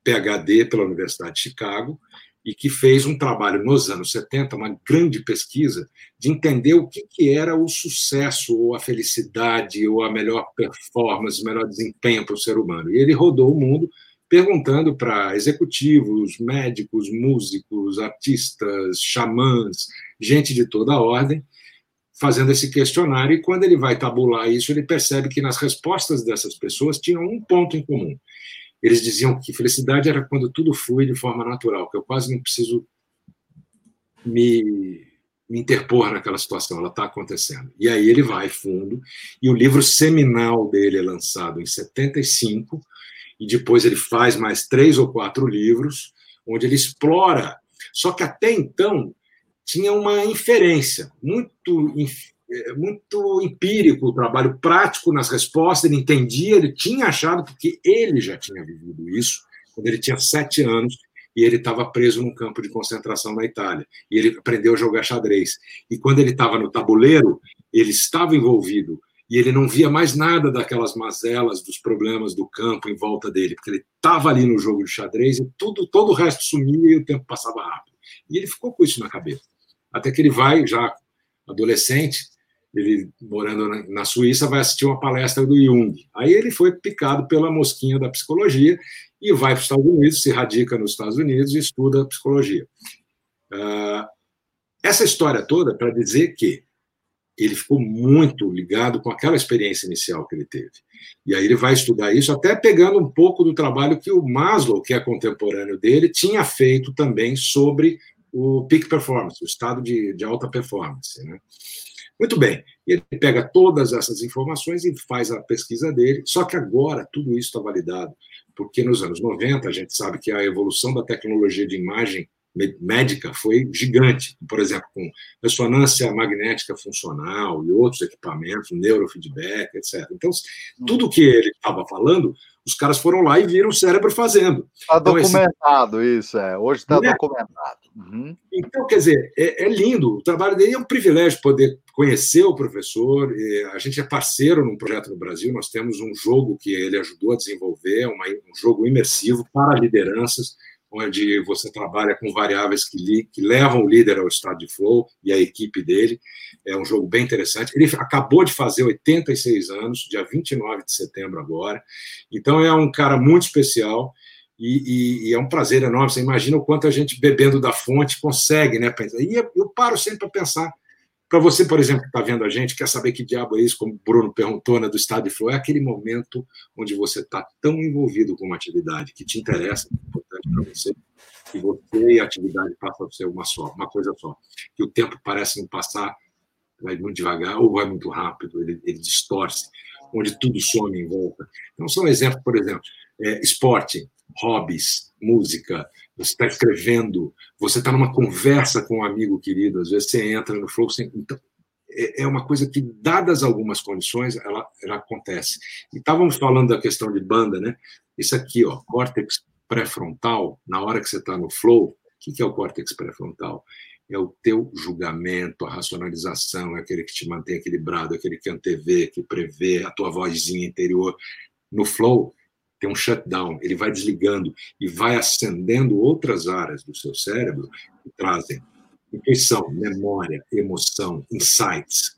PhD pela Universidade de Chicago, e que fez um trabalho nos anos 70, uma grande pesquisa, de entender o que, que era o sucesso, ou a felicidade, ou a melhor performance, o melhor desempenho para o ser humano. E ele rodou o mundo perguntando para executivos, médicos, músicos, artistas, xamãs, gente de toda a ordem, fazendo esse questionário. E quando ele vai tabular isso, ele percebe que nas respostas dessas pessoas tinham um ponto em comum eles diziam que felicidade era quando tudo flui de forma natural, que eu quase não preciso me, me interpor naquela situação, ela está acontecendo. E aí ele vai fundo, e o livro seminal dele é lançado em 75, e depois ele faz mais três ou quatro livros, onde ele explora. Só que até então tinha uma inferência muito é, muito empírico, o trabalho prático nas respostas, ele entendia, ele tinha achado, porque ele já tinha vivido isso, quando ele tinha sete anos, e ele estava preso num campo de concentração na Itália, e ele aprendeu a jogar xadrez. E quando ele estava no tabuleiro, ele estava envolvido, e ele não via mais nada daquelas mazelas, dos problemas do campo em volta dele, porque ele estava ali no jogo de xadrez, e tudo, todo o resto sumia e o tempo passava rápido. E ele ficou com isso na cabeça. Até que ele vai, já adolescente, ele morando na Suíça, vai assistir uma palestra do Jung. Aí ele foi picado pela mosquinha da psicologia e vai para os Estados Unidos, se radica nos Estados Unidos e estuda psicologia. Uh, essa história toda para dizer que ele ficou muito ligado com aquela experiência inicial que ele teve. E aí ele vai estudar isso, até pegando um pouco do trabalho que o Maslow, que é contemporâneo dele, tinha feito também sobre o peak performance, o estado de, de alta performance. Né? Muito bem, ele pega todas essas informações e faz a pesquisa dele, só que agora tudo isso está validado, porque nos anos 90 a gente sabe que a evolução da tecnologia de imagem médica foi gigante, por exemplo, com ressonância magnética funcional e outros equipamentos, neurofeedback, etc. Então, tudo que ele estava falando, os caras foram lá e viram o cérebro fazendo. Está então, documentado esse... isso, é. Hoje está é? documentado. Uhum. Então, quer dizer, é, é, lindo. O trabalho dele é um privilégio poder conhecer o professor. A gente é parceiro num projeto no Brasil. Nós temos um jogo que ele ajudou a desenvolver, uma, um jogo imersivo para lideranças onde você trabalha com variáveis que, li, que, levam o líder ao estado de flow e a equipe dele. É um jogo bem interessante. Ele acabou de fazer 86 anos, dia 29 de setembro agora. Então é um cara muito especial e, e, e é um prazer enorme. Você imagina o quanto a gente bebendo da fonte consegue, né? E eu paro sempre para pensar para você, por exemplo, que está vendo a gente, quer saber que diabo é isso, como o Bruno perguntou, né, do estado de flow, é aquele momento onde você está tão envolvido com uma atividade que te interessa, que é importante para você, que você e a atividade passam a ser uma só, uma coisa só. Que o tempo parece não passar, vai muito devagar ou vai muito rápido, ele, ele distorce, onde tudo some em volta. Então, são exemplos, por exemplo, é, esporte, hobbies, música, você está escrevendo, você está numa conversa com um amigo querido, às vezes você entra no flow, então, é, é uma coisa que, dadas algumas condições, ela, ela acontece. E estávamos falando da questão de banda, né? Isso aqui, ó, córtex pré-frontal, na hora que você está no flow, o que é o córtex pré-frontal? É o teu julgamento, a racionalização, é aquele que te mantém equilibrado, é aquele que antevê, que prevê, a tua vozinha interior. No flow, tem um shutdown, ele vai desligando e vai acendendo outras áreas do seu cérebro que trazem intuição, memória, emoção, insights.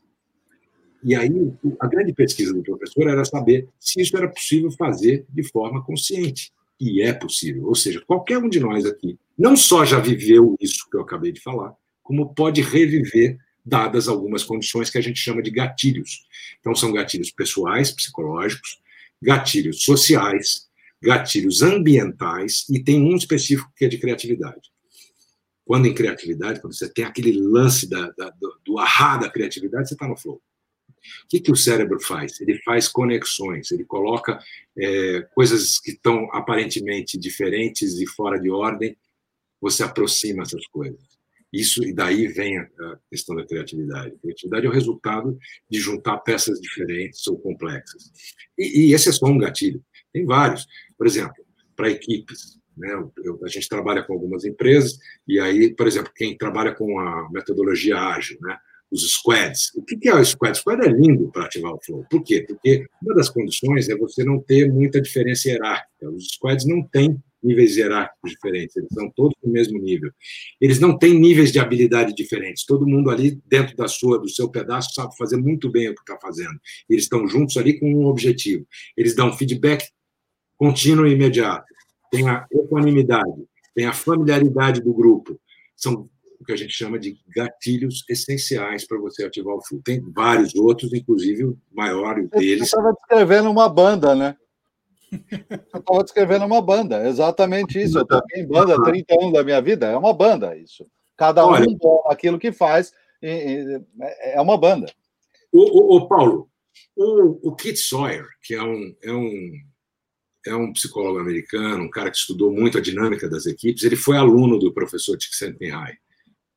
E aí, a grande pesquisa do professor era saber se isso era possível fazer de forma consciente. E é possível. Ou seja, qualquer um de nós aqui não só já viveu isso que eu acabei de falar, como pode reviver, dadas algumas condições que a gente chama de gatilhos. Então, são gatilhos pessoais, psicológicos, gatilhos sociais, gatilhos ambientais e tem um específico que é de criatividade. Quando em criatividade, quando você tem aquele lance da, da, do, do ahá da criatividade, você está no flow. O que, que o cérebro faz? Ele faz conexões, ele coloca é, coisas que estão aparentemente diferentes e fora de ordem, você aproxima essas coisas. Isso e daí vem a, questão da criatividade. A criatividade é o resultado de juntar peças diferentes ou complexas. E, e esse é só um gatilho. Tem vários. Por exemplo, para equipes. Né? Eu, a gente trabalha com algumas empresas, e aí, por exemplo, quem trabalha com a metodologia ágil, né? os squads. O que é o squad? O squad é lindo para ativar o flow. Por quê? Porque uma das condições é você não ter muita diferença hierárquica. Os squads não têm níveis hierárquicos diferentes, eles são todos no mesmo nível. Eles não têm níveis de habilidade diferentes. Todo mundo ali dentro da sua, do seu pedaço sabe fazer muito bem o que está fazendo. Eles estão juntos ali com um objetivo. Eles dão feedback contínuo e imediato. Tem a equanimidade, tem a familiaridade do grupo. São o que a gente chama de gatilhos essenciais para você ativar o flow. Tem vários outros, inclusive o maior deles. Você estava descrevendo uma banda, né? Eu estava descrevendo uma banda, exatamente isso. Eu toquei em banda há 30 anos da minha vida, é uma banda isso. Cada um Olha, aquilo que faz é uma banda. O, o, o Paulo, o, o Kit Sawyer, que é um, é um é um psicólogo americano, um cara que estudou muito a dinâmica das equipes. Ele foi aluno do professor Csikszentmihalyi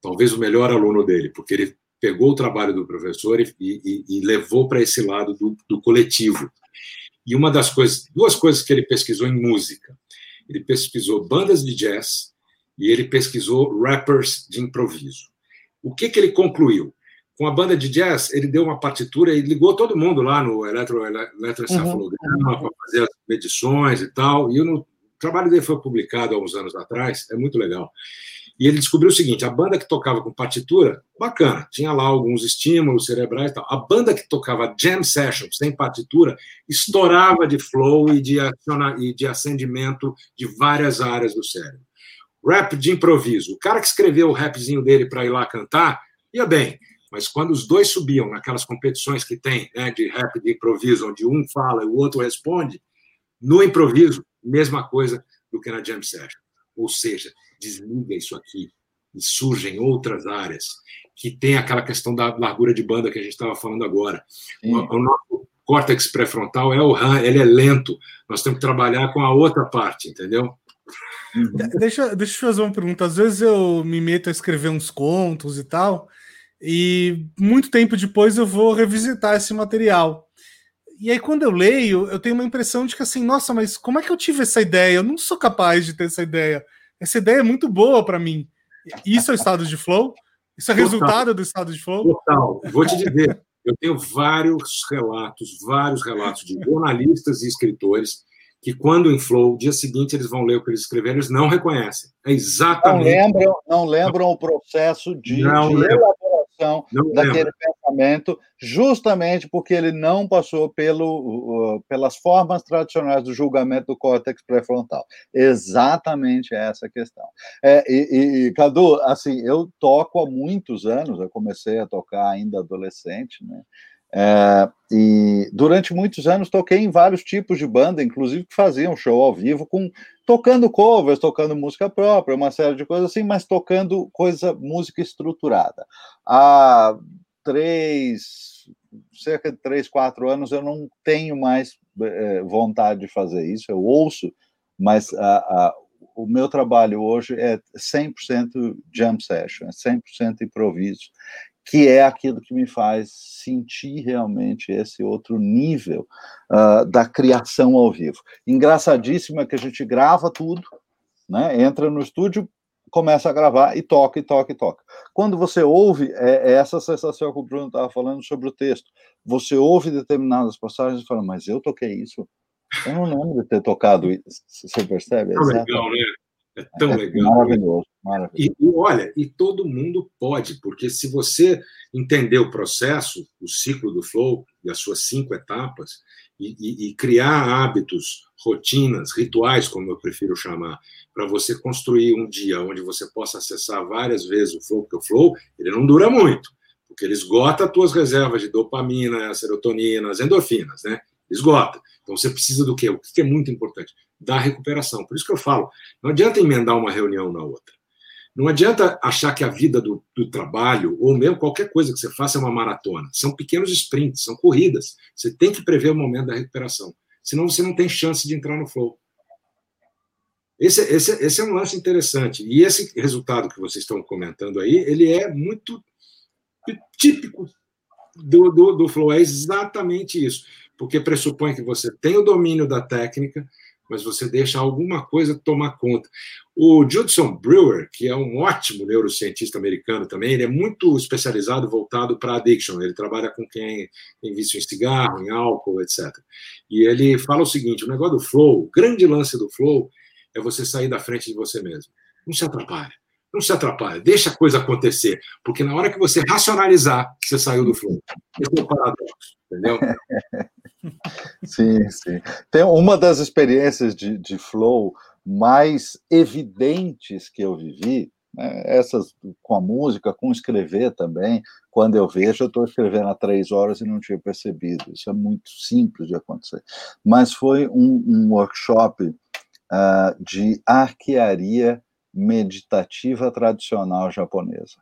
talvez o melhor aluno dele, porque ele pegou o trabalho do professor e, e, e levou para esse lado do, do, coletivo. E uma das coisas, duas coisas que ele pesquisou em música, ele pesquisou bandas de jazz e ele pesquisou rappers de improviso. O que, que ele concluiu? Com a banda de jazz, ele deu uma partitura e ligou todo mundo lá no eletro, eletroencefalograma uhum. para fazer as medições e tal. E no, o trabalho dele foi publicado há uns anos atrás, é muito legal. E ele descobriu o seguinte: a banda que tocava com partitura, bacana, tinha lá alguns estímulos cerebrais e tal. A banda que tocava jam session, sem partitura, estourava de flow e de, e de acendimento de várias áreas do cérebro. Rap de improviso. O cara que escreveu o rapzinho dele para ir lá cantar, ia bem. Mas quando os dois subiam naquelas competições que tem, né, de rap de improviso, onde um fala e o outro responde, no improviso, mesma coisa do que na jam session. Ou seja, desliga isso aqui e surgem outras áreas que tem aquela questão da largura de banda que a gente estava falando agora. O, o, nosso córtex pré-frontal é o RAM, ele é lento. Nós temos que trabalhar com a outra parte, entendeu? Uhum. Deixa, deixa eu fazer uma pergunta. Às vezes eu me meto a escrever uns contos e tal, e muito tempo depois eu vou revisitar esse material. E aí, quando eu leio, eu tenho uma impressão de que assim, nossa, mas como é que eu tive essa ideia? Eu não sou capaz de ter essa ideia. Essa ideia é muito boa para mim. Isso é o estado de flow? Isso é Total. resultado do estado de flow? Total. Vou te dizer, eu tenho vários relatos, vários relatos de jornalistas e escritores que quando em flow, dia seguinte eles vão ler o que eles escreveram, eles não reconhecem. É exatamente. Não lembram, não lembram o processo de, não de não daquele lembra. pensamento, justamente porque ele não passou pelo, uh, pelas formas tradicionais do julgamento do córtex pré-frontal. Exatamente essa questão. É, e, e, Cadu, assim, eu toco há muitos anos, eu comecei a tocar ainda adolescente, né? É, e durante muitos anos toquei em vários tipos de banda, inclusive que faziam show ao vivo, com tocando covers, tocando música própria, uma série de coisas assim, mas tocando coisa, música estruturada. Há três, cerca de três, quatro anos eu não tenho mais é, vontade de fazer isso, eu ouço, mas a, a, o meu trabalho hoje é 100% jam session, é 100% improviso que é aquilo que me faz sentir realmente esse outro nível uh, da criação ao vivo. Engraçadíssimo é que a gente grava tudo, né? entra no estúdio, começa a gravar e toca, e toca, e toca. Quando você ouve, é, é essa sensação que o Bruno estava falando sobre o texto. Você ouve determinadas passagens e fala, mas eu toquei isso? Eu não lembro de ter tocado isso. Você percebe? É tão legal, né? É tão é legal. Maravilhoso. E, e, olha, e todo mundo pode, porque se você entender o processo, o ciclo do flow e as suas cinco etapas, e, e, e criar hábitos, rotinas, rituais, como eu prefiro chamar, para você construir um dia onde você possa acessar várias vezes o flow, porque o flow ele não dura muito, porque ele esgota as tuas reservas de dopamina, serotonina, as endorfinas, né? Esgota. Então você precisa do quê? O que é muito importante? Da recuperação. Por isso que eu falo, não adianta emendar uma reunião na outra. Não adianta achar que a vida do, do, trabalho, ou mesmo qualquer coisa que você faça, é uma maratona. São pequenos sprints, são corridas. Você tem que prever o momento da recuperação. Senão você não tem chance de entrar no flow. Esse, esse, esse é um lance interessante. E esse resultado que vocês estão comentando aí, ele é muito típico do, do, do flow. É exatamente isso. Porque pressupõe que você tem o domínio da técnica, mas você deixa alguma coisa tomar conta. O Judson Brewer, que é um ótimo neurocientista americano também, ele é muito especializado, voltado para addiction. Ele trabalha com quem tem vício em cigarro, em álcool, etc. E ele fala o seguinte: o negócio do flow, o grande lance do flow é você sair da frente de você mesmo. Não se atrapalha. Não se atrapalha, deixa a coisa acontecer, porque na hora que você racionalizar, você saiu do flow. Esse é o paradoxo, entendeu? (laughs) Sim, sim. Tem uma das experiências de, de flow mais evidentes que eu vivi, né, essas com a música, com escrever também. Quando eu vejo, eu estou escrevendo há três horas e não tinha percebido. Isso é muito simples de acontecer. Mas foi um, um workshop uh, de arquearia meditativa tradicional japonesa.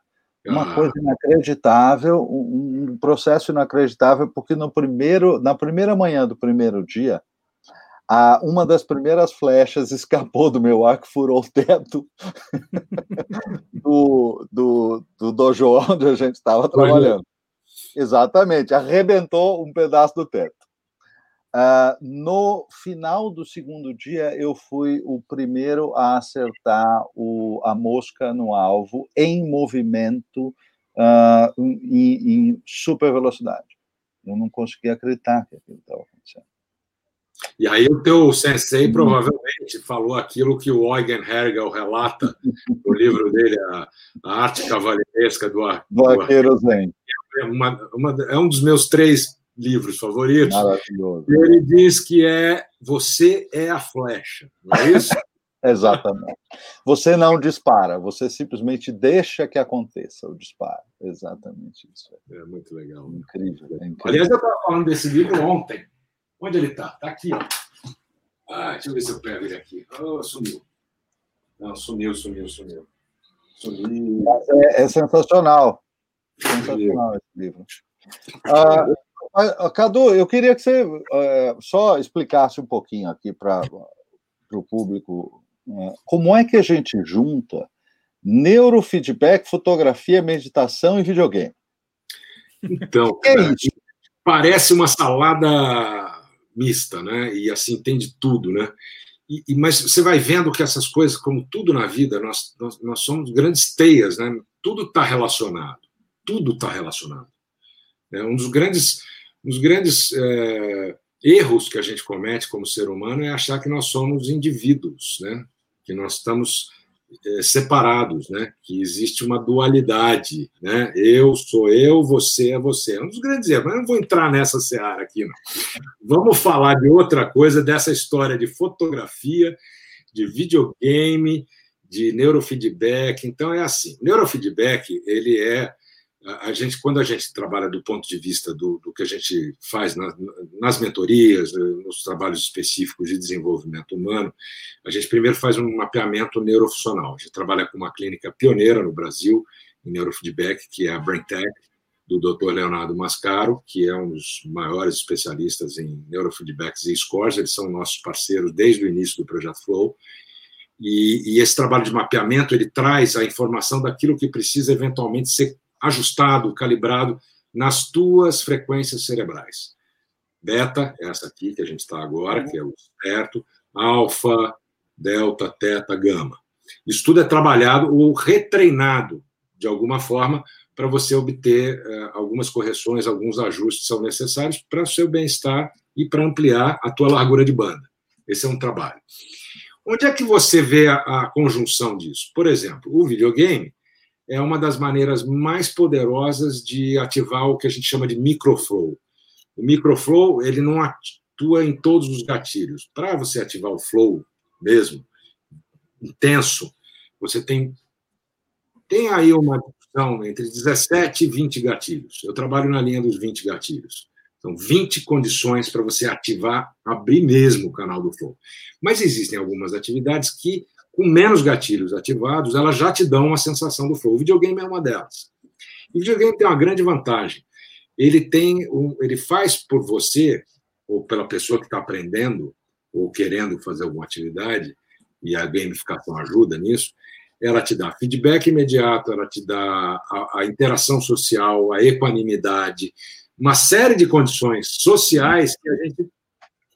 Uma ah. coisa inacreditável, um, processo inacreditável, porque no primeiro, na primeira manhã do primeiro dia, a, uma das primeiras flechas escapou do meu arco, furou o teto (laughs) do, do, do dojo onde a gente estava trabalhando. Exatamente, arrebentou um pedaço do teto. Uh, no final do segundo dia, eu fui o primeiro a acertar o, a mosca no alvo em movimento uh, em, em, super velocidade. Eu não conseguia acreditar que aquilo estava acontecendo. E aí o teu sensei provavelmente falou aquilo que o Eugen Hergel relata no livro dele, a, a Arte Cavaleiresca do, do Arqueiro Zen. É, uma, uma, é um dos meus três livros favoritos. Maravilhoso. Ele diz que é você é a flecha, não é isso? (laughs) Exatamente. Você não dispara, você simplesmente deixa que aconteça o disparo. Exatamente isso. É muito legal. Incrível. É incrível. Aliás, eu estava falando desse livro ontem. Onde ele está? Está aqui, ó. Ah, deixa eu ver se eu pego ele aqui. Oh, sumiu. Não, sumiu, sumiu, sumiu. Sumiu. É, é sensacional. Sensacional esse livro. Ah, Cadu, eu queria que você é, só explicasse um pouquinho aqui para o público é, como é que a gente junta neurofeedback, fotografia, meditação e videogame. Então, é parece uma salada mista, né? E assim tem de tudo, né? E, e, mas você vai vendo que essas coisas, como tudo na vida, nós, nós, nós somos grandes teias, né? Tudo está relacionado, tudo está relacionado. É um dos grandes um dos grandes é, erros que a gente comete como ser humano é achar que nós somos indivíduos, né? que nós estamos separados, né? que existe uma dualidade. Né? Eu sou eu, você é você. É um dos grandes erros, mas não vou entrar nessa seara aqui. Não. Vamos falar de outra coisa, dessa história de fotografia, de videogame, de neurofeedback. Então, é assim: neurofeedback ele é a gente, quando a gente trabalha do ponto de vista do, do que a gente faz na, nas mentorias, né, nos trabalhos específicos de desenvolvimento humano, a gente primeiro faz um mapeamento neurofuncional. A gente trabalha com uma clínica pioneira no Brasil em neurofeedback, que é a BrainTech, do Dr. Leonardo Mascaro, que é um dos maiores especialistas em neurofeedbacks e scores. Eles são nossos parceiros desde o início do projeto Flow. E, e esse trabalho de mapeamento ele traz a informação daquilo que precisa eventualmente ser ajustado, calibrado nas tuas frequências cerebrais. Beta, essa aqui que a gente está agora, que é o certo, alfa, delta, teta, gama. Isso tudo é trabalhado ou retreinado de alguma forma para você obter uh, algumas correções, alguns ajustes são necessários para o seu bem-estar e para ampliar a tua largura de banda. Esse é um trabalho. Onde é que você vê a, a conjunção disso? Por exemplo, o videogame é uma das maneiras mais poderosas de ativar o que a gente chama de microflow. O microflow ele não atua em todos os gatilhos. Para você ativar o flow mesmo, intenso, você tem tem aí uma discussão entre 17 e 20 gatilhos. Eu trabalho na linha dos 20 gatilhos. São 20 condições para você ativar, abrir mesmo o canal do Flow. Mas existem algumas atividades que, com menos gatilhos ativados, elas já te dão uma sensação do Flow. O videogame é uma delas. O videogame tem uma grande vantagem. Ele tem, um, ele faz por você ou pela pessoa que está aprendendo ou querendo fazer alguma atividade e a gamificação ajuda nisso. Ela te dá feedback imediato, ela te dá a, a interação social, a equanimidade, uma série de condições sociais que a gente,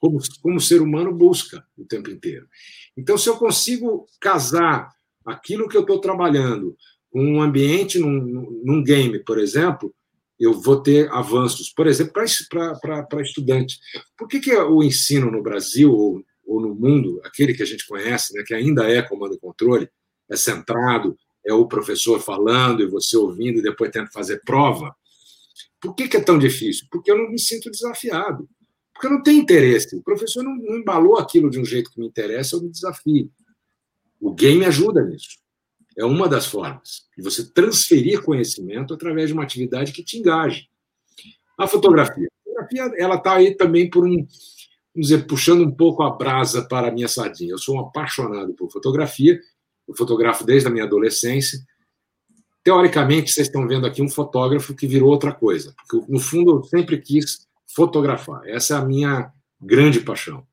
como, como ser humano, busca o tempo inteiro. Então, se eu consigo casar aquilo que eu estou trabalhando com um ambiente num, num game, por exemplo, eu vou ter avanços, por exemplo, para estudante. Por que, que o ensino no Brasil ou, ou no mundo, aquele que a gente conhece, né, que ainda é comando e controle, é centrado, é o professor falando e você ouvindo e depois tendo que fazer prova, por que, que, é tão difícil? Porque eu não me sinto desafiado. Porque eu não tenho interesse. O professor não, não embalou aquilo de um jeito que me interessa, eu me desafio. O game ajuda nisso. É uma das formas de você transferir conhecimento através de uma atividade que te engaje. A fotografia. A fotografia ela está aí também por um, vamos dizer, puxando um pouco a brasa para a minha sardinha. Eu sou um apaixonado por fotografia. Eu fotografo desde a minha adolescência teoricamente, vocês estão vendo aqui um fotógrafo que virou outra coisa, porque no fundo eu sempre quis fotografar. Essa é a minha grande paixão.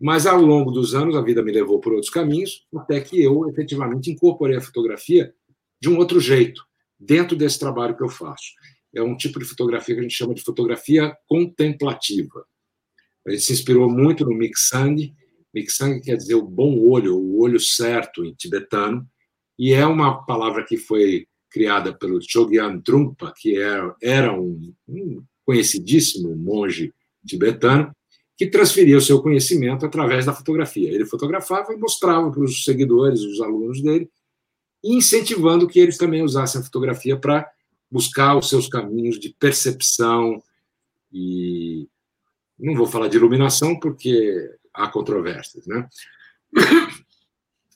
Mas ao longo dos anos a vida me levou por outros caminhos, até que eu efetivamente incorporei a fotografia de um outro jeito, dentro desse trabalho que eu faço. É um tipo de fotografia que a gente chama de fotografia contemplativa. A gente se inspirou muito no Miksang. Miksang quer dizer o bom olho, o olho certo em tibetano e é uma palavra que foi criada pelo Chogyan Trungpa, que era, era um, um conhecidíssimo monge tibetano, que transferia o seu conhecimento através da fotografia. Ele fotografava e mostrava para os seguidores, os alunos dele, incentivando que eles também usassem a fotografia para buscar os seus caminhos de percepção e não vou falar de iluminação porque há controvérsias, né?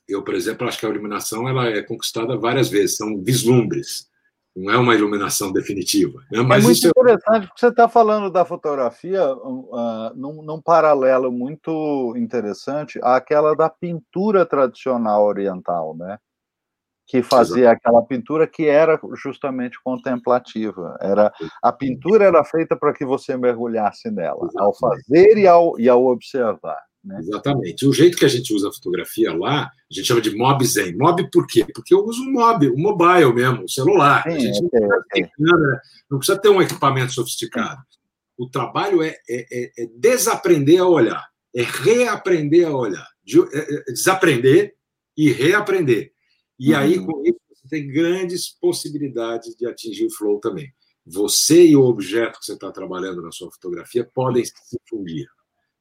Eu, por exemplo, acho que a iluminação ela é conquistada várias vezes, são vislumbres, não é uma iluminação definitiva. Né? Mas é muito isso... interessante, porque você está falando da fotografia uh, num, num, paralelo muito interessante àquela da pintura tradicional oriental, né? que fazia Exato. aquela pintura que era justamente contemplativa. Era a pintura era feita para que você mergulhasse nela, Exatamente. ao fazer e ao, e ao observar. Né? Exatamente. O jeito que a gente usa a fotografia lá, a gente chama de mob zen. Mob por quê? Porque eu uso o mob, o mobile mesmo, o celular. Sim, a gente não, precisa ter não precisa ter um equipamento sofisticado. O trabalho é, é, é, é desaprender a olhar, é reaprender a olhar, é, é, desaprender e reaprender. E uhum. aí, com isso, você tem grandes possibilidades de atingir o flow também. Você e o objeto que você está trabalhando na sua fotografia podem se fundir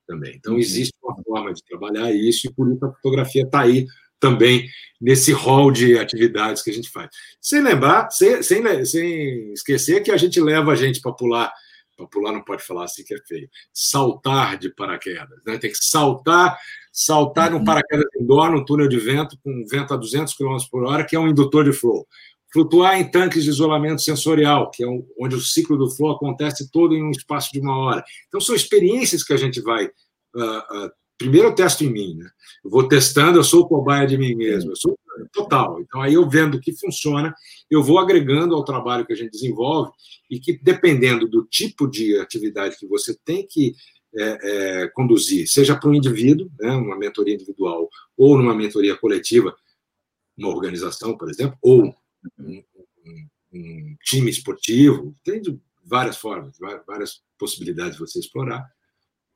também. Então, uhum. existe uma forma de trabalhar isso, e por isso a fotografia está aí também nesse rol de atividades que a gente faz. Sem lembrar, sem, sem, sem esquecer que a gente leva a gente para pular, para pular não pode falar assim que é feio, saltar de paraquedas, né? Tem que saltar, saltar num uhum. paraquedas indoor, num túnel de vento, com vento a 200 km por hora, que é um indutor de flow. Flutuar em tanques de isolamento sensorial, que é onde o ciclo do flow acontece todo em um espaço de uma hora. Então, são experiências que a gente vai. Uh, uh, primeiro, eu testo em mim, né? Eu vou testando, eu sou o cobaia de mim mesmo, eu sou total. Então, aí eu vendo que funciona, eu vou agregando ao trabalho que a gente desenvolve e que, dependendo do tipo de atividade que você tem que é, é, conduzir, seja para um indivíduo, né, uma mentoria individual, ou numa mentoria coletiva, uma organização, por exemplo, ou um, um, time esportivo, tem várias formas, várias possibilidades de você explorar.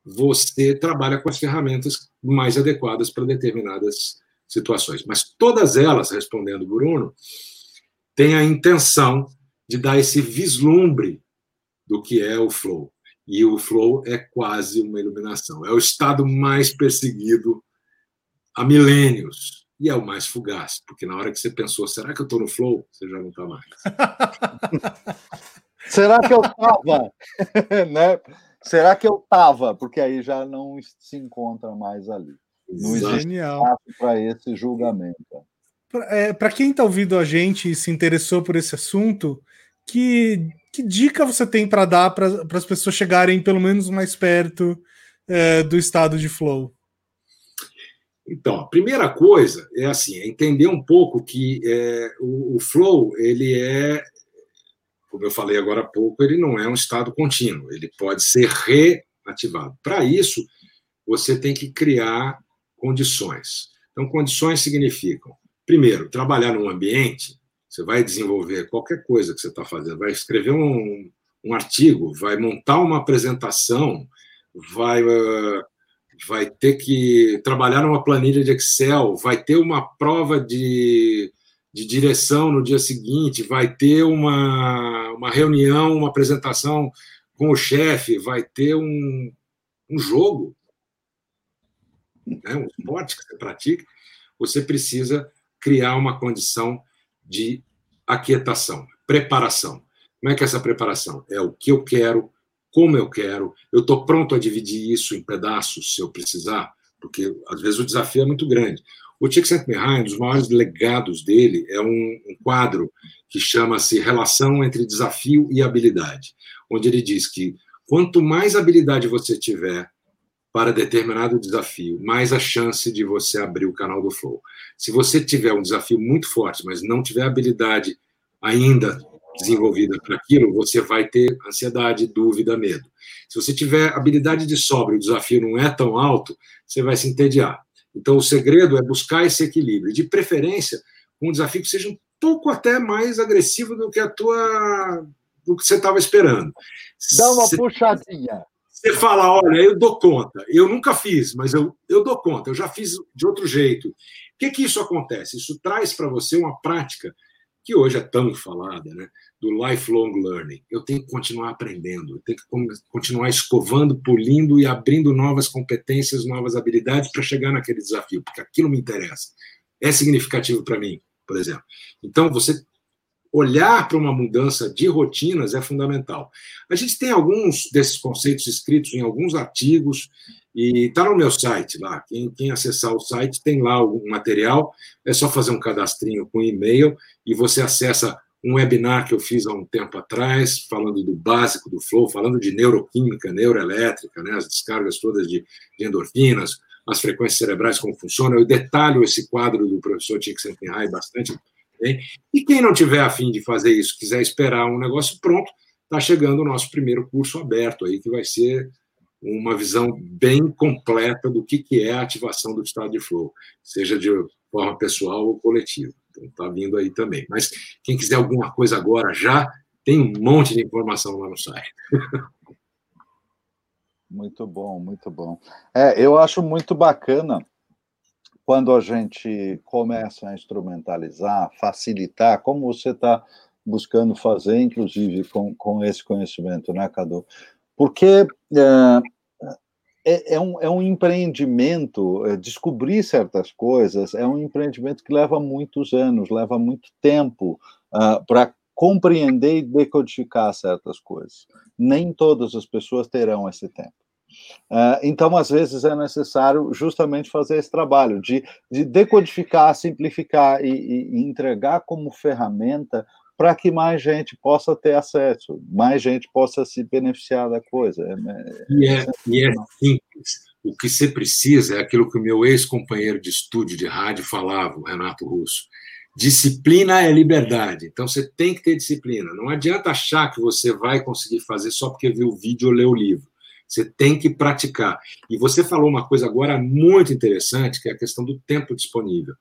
Você trabalha com as ferramentas mais adequadas para determinadas situações. Mas todas elas, respondendo Bruno, têm a intenção de dar esse vislumbre do que é o flow. E o flow é quase uma iluminação. É o estado mais perseguido há milênios. E é o mais fugaz, porque na hora que você pensou, será que eu estou no flow? Você já não está mais. (laughs) será que eu estava? (laughs) né? Será que eu estava? Porque aí já não se encontra mais ali. Não existe espaço para esse julgamento. Para é, quem está ouvindo a gente e se interessou por esse assunto, que, que dica você tem para dar para as pessoas chegarem pelo menos mais perto é, do estado de flow? Então, a primeira coisa é assim, é entender um pouco que é, o, o, flow ele é, como eu falei agora há pouco, ele não é um estado contínuo, ele pode ser reativado. Para isso, você tem que criar condições. Então, condições significam, primeiro, trabalhar num ambiente. Você vai desenvolver qualquer coisa que você está fazendo, vai escrever um, um artigo, vai montar uma apresentação, vai uh, vai ter que trabalhar numa planilha de Excel, vai ter uma prova de, de direção no dia seguinte, vai ter uma, uma reunião, uma apresentação com o chefe, vai ter um, um jogo, né, um esporte que você pratica, você precisa criar uma condição de aquietação, preparação. Como é que é essa preparação? É o que eu quero, como eu quero, eu estou pronto a dividir isso em pedaços se eu precisar, porque às vezes o desafio é muito grande. O Csikszentmihalyi, um dos maiores legados dele, é um, um quadro que chama-se Relação entre Desafio e Habilidade, onde ele diz que quanto mais habilidade você tiver para determinado desafio, mais a chance de você abrir o canal do Flow. Se você tiver um desafio muito forte, mas não tiver habilidade ainda desenvolvida para aquilo, você vai ter ansiedade, dúvida, medo. Se você tiver habilidade de sobra e o desafio não é tão alto, você vai se entediar. Então, o segredo é buscar esse equilíbrio, de preferência, um desafio que seja um pouco até mais agressivo do que a tua do que você estava esperando. Dá uma você, puxadinha. Você fala, olha, eu dou conta. Eu nunca fiz, mas eu, eu dou conta. Eu já fiz de outro jeito. O que que isso acontece? Isso traz para você uma prática que hoje é tão falada, né? do lifelong learning. Eu tenho que continuar aprendendo, eu tenho que continuar escovando, polindo e abrindo novas competências, novas habilidades para chegar naquele desafio, porque aquilo me interessa. É significativo para mim, por exemplo. Então, você olhar para uma mudança de rotinas é fundamental. A gente tem alguns desses conceitos escritos em alguns artigos e está no meu site lá. Quem, quem, acessar o site tem lá o material. É só fazer um cadastrinho com e-mail e você acessa um webinar que eu fiz há um tempo atrás, falando do básico do flow, falando de neuroquímica, neuroelétrica, né, as descargas todas de, de endorfinas, as frequências cerebrais, como funcionam. Eu detalho esse quadro do professor Csikszentmihalyi bastante bem. E quem não tiver afim de fazer isso, quiser esperar um negócio pronto, está chegando o nosso primeiro curso aberto aí, que vai ser uma visão bem completa do que, que é a ativação do estado de flow, seja de forma pessoal ou coletiva. Então, está vindo aí também. Mas quem quiser alguma coisa agora já, tem um monte de informação lá no site. (laughs) Muito bom, muito bom. É, eu acho muito bacana quando a gente começa a instrumentalizar, facilitar, como você está buscando fazer, inclusive com, com esse conhecimento, né, Cadu? Porque é, é, é, um, é um empreendimento, é, descobrir certas coisas é um empreendimento que leva muitos anos, leva muito tempo uh, ah, para compreender e decodificar certas coisas. Nem todas as pessoas terão esse tempo. Uh, então, às vezes, é necessário justamente fazer esse trabalho de, de decodificar, simplificar e, e, e entregar como ferramenta para que mais gente possa ter acesso, mais gente possa se beneficiar da coisa. É, é e, é, e é simples. O que você precisa é aquilo que o meu ex-companheiro de estúdio de rádio falava, o Renato Russo. Disciplina é liberdade. Então você tem que ter disciplina. Não adianta achar que você vai conseguir fazer só porque viu o vídeo ou leu o livro. Você tem que praticar. E você falou uma coisa agora muito interessante, que é a questão do tempo disponível.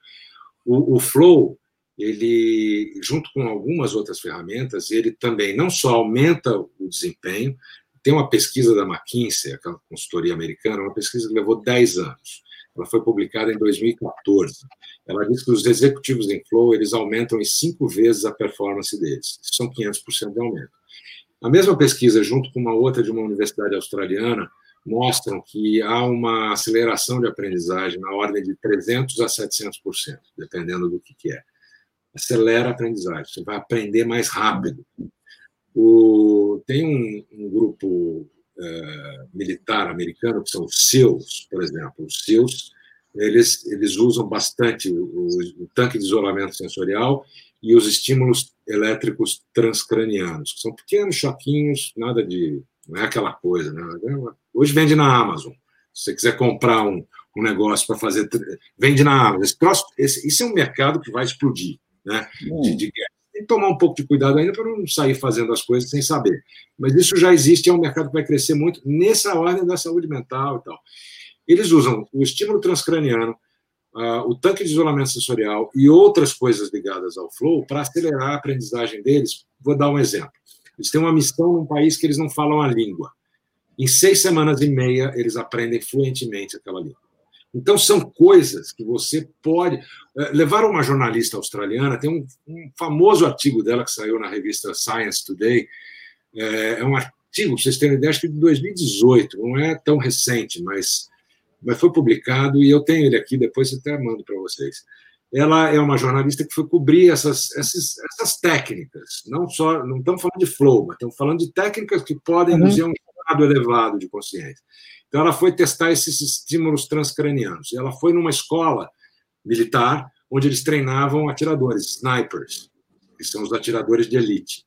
O, o Flow, ele, junto com algumas outras ferramentas, ele também não só aumenta o desempenho, tem uma pesquisa da McKinsey, aquela consultoria americana, uma pesquisa que levou 10 anos. Ela foi publicada em 2014. Ela diz que os executivos em Flow eles aumentam em cinco vezes a performance deles. São 500% de aumento. A mesma pesquisa, junto com uma outra de uma universidade australiana, mostram que há uma aceleração de aprendizagem na ordem de 300 a 700%, dependendo do que, que é. Acelera a aprendizagem, você vai aprender mais rápido. O, tem um, um grupo é, militar americano, que são os SEALs, por exemplo. Os SEALs, eles, eles usam bastante o, o, o tanque de isolamento sensorial e os estímulos elétricos transcranianos, que são pequenos choquinhos, nada de. não é aquela coisa. Né? Hoje vende na Amazon. Se você quiser comprar um, um negócio para fazer. Vende na Amazon. Esse, esse, isso é um mercado que vai explodir né? Hum. De, de, tem que tomar um pouco de cuidado ainda para não sair fazendo as coisas sem saber. Mas isso já existe, é um mercado que vai crescer muito nessa ordem da saúde mental e tal. Eles usam o estímulo transcraniano, uh, o tanque de isolamento sensorial e outras coisas ligadas ao flow para acelerar a aprendizagem deles. Vou dar um exemplo. Eles têm uma missão num país que eles não falam a língua. Em seis semanas e meia, eles aprendem fluentemente aquela língua. Então, são coisas que você pode. Eh, levar uma jornalista australiana, tem um, um, famoso artigo dela que saiu na revista Science Today. É, é um artigo, para vocês terem ideia, acho que de 2018, não é tão recente, mas, mas foi publicado e eu tenho ele aqui, depois eu até mando para vocês. Ela é uma jornalista que foi cobrir essas, essas, essas técnicas, não só, não estamos falando de flow, mas estamos falando de técnicas que podem uhum. induzir um estado elevado de consciência. Então, ela foi testar esses estímulos transcranianos. Ela foi numa escola militar onde eles treinavam atiradores, snipers, que são os atiradores de elite.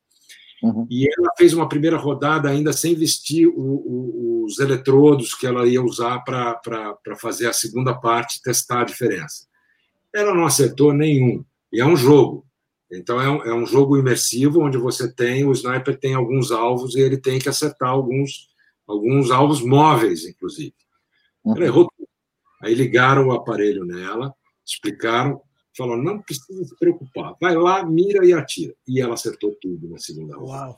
Uhum. E ela fez uma primeira rodada ainda sem vestir o, o, os eletrodos que ela ia usar para fazer a segunda parte, testar a diferença. Ela não acertou nenhum. E é um jogo. Então, é um, é um jogo imersivo, onde você tem, o sniper tem alguns alvos e ele tem que acertar alguns alguns alvos móveis, inclusive. Ela uhum. errou tudo. Aí ligaram o aparelho nela, explicaram, falaram: não precisa se preocupar, vai lá, mira e atira. E ela acertou tudo na segunda rodada.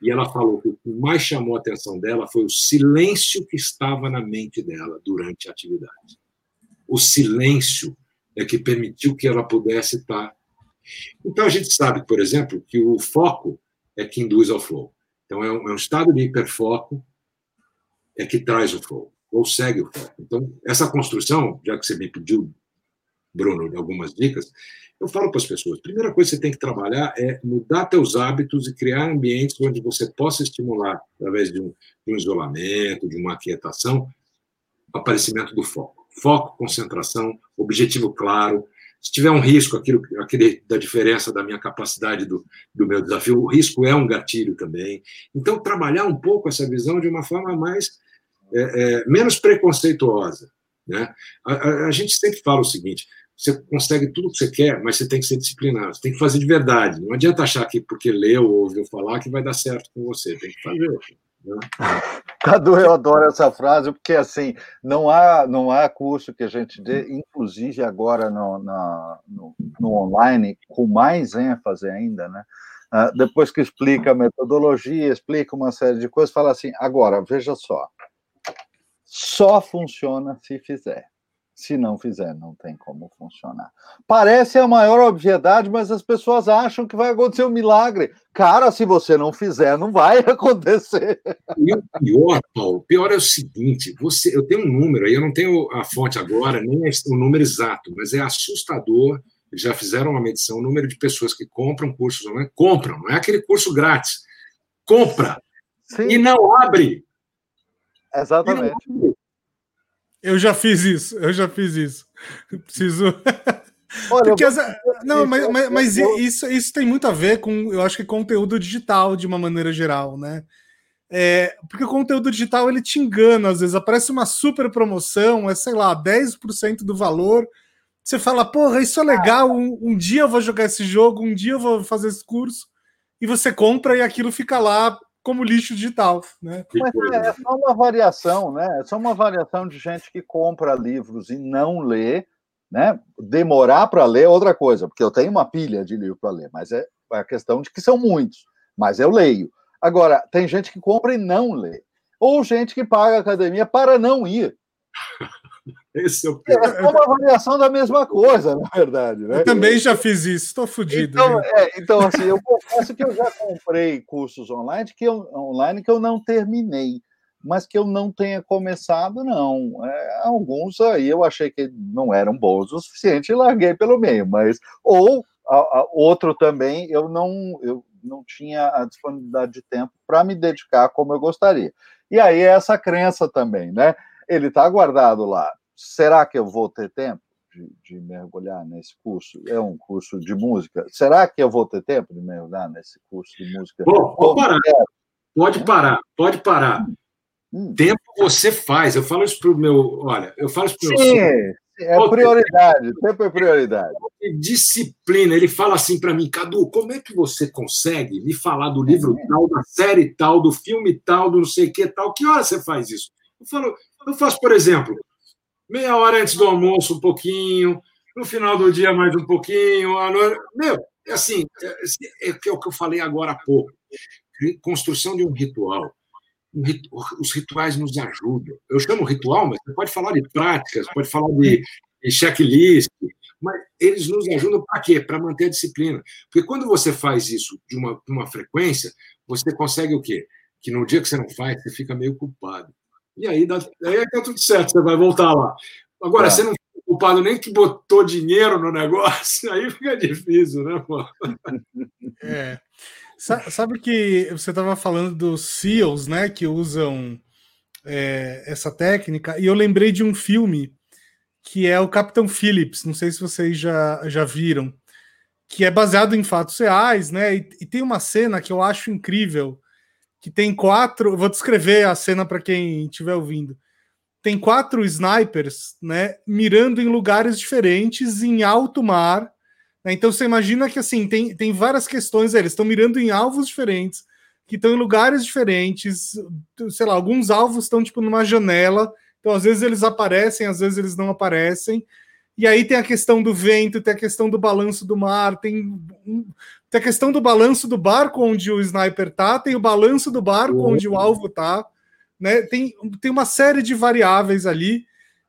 E ela falou que o que mais chamou a atenção dela foi o silêncio que estava na mente dela durante a atividade. O silêncio é que permitiu que ela pudesse estar. Então, a gente sabe, por exemplo, que o foco é que induz ao flow. Então, é um, é um estado de hiperfoco é que traz o flow, ou segue o flow. Então, essa construção, já que você me pediu, Bruno, algumas dicas, eu falo para as pessoas: primeira coisa que você tem que trabalhar é mudar teus hábitos e criar ambientes onde você possa estimular, através de um, de um isolamento, de uma aquietação, o aparecimento do foco. Foco, concentração, objetivo claro. Se tiver um risco, aquilo, aquele da diferença da minha capacidade do, do meu desafio, o risco é um gatilho também. Então, trabalhar um pouco essa visão de uma forma mais é, é, menos preconceituosa. Né? A, a, a, gente sempre fala o seguinte: você consegue tudo que você quer, mas você tem que ser disciplinado, você tem que fazer de verdade. Não adianta achar que porque leu ou ouviu falar que vai dar certo com você, tem que fazer. Né? (laughs) Cadu, eu adoro essa frase, porque assim, não há, não há curso que a gente dê, inclusive agora no, na, no, no online, com mais ênfase ainda, né? Uh, depois que explica a metodologia, explica uma série de coisas, fala assim: agora, veja só, só funciona se fizer. Se não fizer, não tem como funcionar. Parece a maior obviedade, mas as pessoas acham que vai acontecer um milagre. Cara, se você não fizer, não vai (laughs) acontecer. E o pior, Paulo, o pior é o seguinte: você, eu tenho um número aí, eu não tenho a fonte agora, nem o número exato, mas é assustador. Já fizeram uma medição, o número de pessoas que compram cursos online, compram, não é aquele curso grátis. Compra Sim. e não abre. Exatamente. Eu já fiz isso, eu já fiz isso. Preciso. Olha, Porque. Não, mas, mas, mas isso, isso tem muito a ver com, eu acho que conteúdo digital de uma maneira geral, né? É, porque o conteúdo digital ele te engana, às vezes aparece uma super promoção, é sei lá, 10% do valor. Você fala, porra, isso é legal, um, um, dia eu vou jogar esse jogo, um dia eu vou fazer esse curso, e você compra e aquilo fica lá como lixo digital, né? Mas é, é só uma variação, né? É só uma variação de gente que compra livros e não lê, né? Demorar para ler é outra coisa, porque eu tenho uma pilha de livro para ler, mas é, é a questão de que são muitos, mas eu leio. Agora, tem gente que compra e não lê, ou gente que paga a academia para não ir. (laughs) Esse é, o pior. é uma variação da mesma coisa, na verdade. Né? Eu também já fiz isso, estou fodido. Então, é, então, assim, eu confesso que eu já comprei cursos online que eu, online que eu não terminei. mas que eu não tenha começado, não. É, alguns aí eu achei que não eram bons o suficiente e larguei pelo meio, mas ou a, a, outro também eu não eu não tinha a disponibilidade de tempo para me dedicar como eu gostaria. E aí é essa crença também, né? Ele está guardado lá. Será que eu vou ter tempo de, de, mergulhar nesse curso? É um curso de música. Será que eu vou ter tempo de mergulhar nesse curso de música? Bom, pode parar. Pode parar, pode parar. Hum. Tempo você faz. Eu falo isso para o meu. Olha, eu falo isso para o meu. Sim, é prioridade. Tempo é prioridade. Disciplina. Ele fala assim para mim, Cadu, como é que você consegue me falar do livro é. tal, da série tal, do filme tal, do não sei o que tal? Que hora você faz isso? Eu falo, eu faço, por exemplo, meia hora antes do almoço, um pouquinho, no final do dia, mais um pouquinho. Meu, é assim, é, é, é o que eu falei agora há pouco. Construção de um ritual os rituais nos ajudam. Eu chamo ritual, mas você pode falar de práticas, pode falar de, de checklist, mas eles nos ajudam para quê? Para manter a disciplina. Porque quando você faz isso de uma, uma frequência, você consegue o quê? Que no dia que você não faz, você fica meio culpado. E aí, dá, aí tá tudo certo, você vai voltar lá. Agora, é. você não fica culpado nem que botou dinheiro no negócio, (laughs) aí fica difícil, né, pô? (laughs) É. Sabe que você estava falando dos SEALs, né, que usam é, essa técnica, e eu lembrei de um filme que é o Capitão Phillips, não sei se vocês já, já viram, que é baseado em fatos reais, né, e, e tem uma cena que eu acho incrível, que tem quatro, vou descrever a cena para quem estiver ouvindo, tem quatro snipers, né, mirando em lugares diferentes, em alto mar, né? Então você imagina que assim tem, tem várias questões, eles estão mirando em alvos diferentes, que estão em lugares diferentes, sei lá, alguns alvos estão tipo numa janela, então às vezes eles aparecem, às vezes eles não aparecem. E aí tem a questão do vento, tem a questão do balanço do mar, tem, tem a questão do balanço do barco onde o sniper tá, tem o balanço do barco uhum. onde o alvo tá, né? Tem, tem uma série de variáveis ali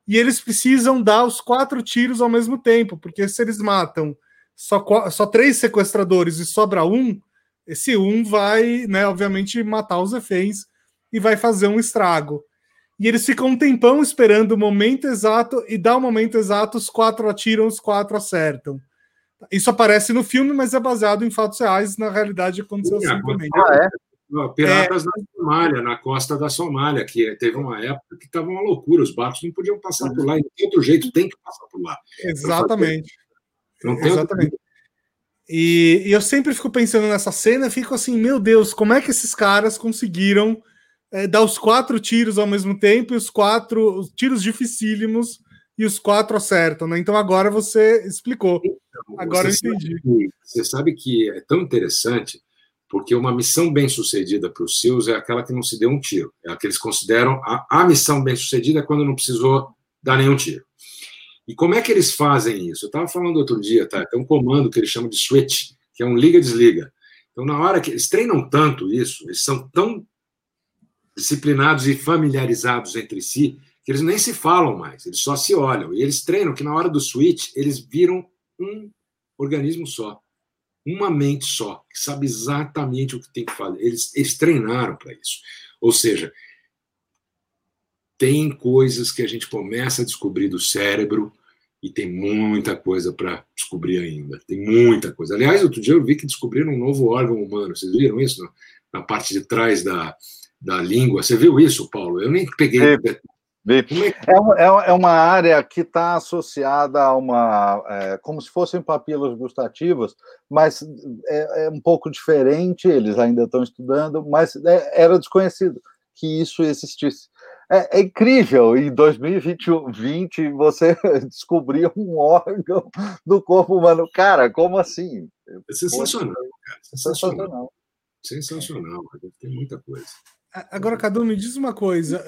e eles precisam dar os quatro tiros ao mesmo tempo, porque se eles matam só, só três sequestradores e sobra um, esse um vai, né, obviamente, matar os reféns e vai fazer um estrago. E eles ficam um tempão esperando o momento exato, e dá o momento exato, os quatro atiram, os quatro acertam. Isso aparece no filme, mas é baseado em fatos reais, na realidade aconteceu Sim, simplesmente. Ah, é? Piratas é... na Somália, na costa da Somália, que teve uma época que estava uma loucura, os barcos não podiam passar por lá, e de outro jeito tem que passar por lá. Exatamente. Exatamente. E, e, eu sempre fico pensando nessa cena, fico assim, meu Deus, como é que esses caras conseguiram é, dar os quatro tiros ao mesmo tempo e os quatro os tiros dificílimos e os quatro acertam, né? Então agora você explicou. Então, agora eu entendi. Que, você sabe que é tão interessante porque uma missão bem sucedida para os seus é aquela que não se deu um tiro. É a que eles consideram a, a missão bem sucedida quando não precisou dar nenhum tiro. E como é que eles fazem isso? Eu estava falando outro dia, tá? Tem um comando que eles chamam de switch, que é um liga-desliga. Então, na hora que eles treinam tanto isso, eles são tão disciplinados e familiarizados entre si, que eles nem se falam mais, eles só se olham. E eles treinam que na hora do switch, eles viram um organismo só, uma mente só, que sabe exatamente o que tem que fazer. Eles, eles treinaram para isso. Ou seja, tem coisas que a gente começa a descobrir do cérebro e tem muita coisa para descobrir ainda. Tem muita coisa. Aliás, outro dia eu vi que descobriram um novo órgão humano. Vocês viram isso? Na parte de trás da, da língua. Você viu isso, Paulo? Eu nem peguei. É, é, é uma área que está associada a uma. É, como se fossem papilas gustativas, mas é, é, um pouco diferente. Eles ainda estão estudando, mas é, era desconhecido que isso existisse. É, é, incrível, em 2020 você (laughs) descobriu um órgão do corpo humano. Cara, como assim? É sensacional, cara. Sensacional. Sensacional, tem muita coisa. Agora, Cadu, me diz uma coisa.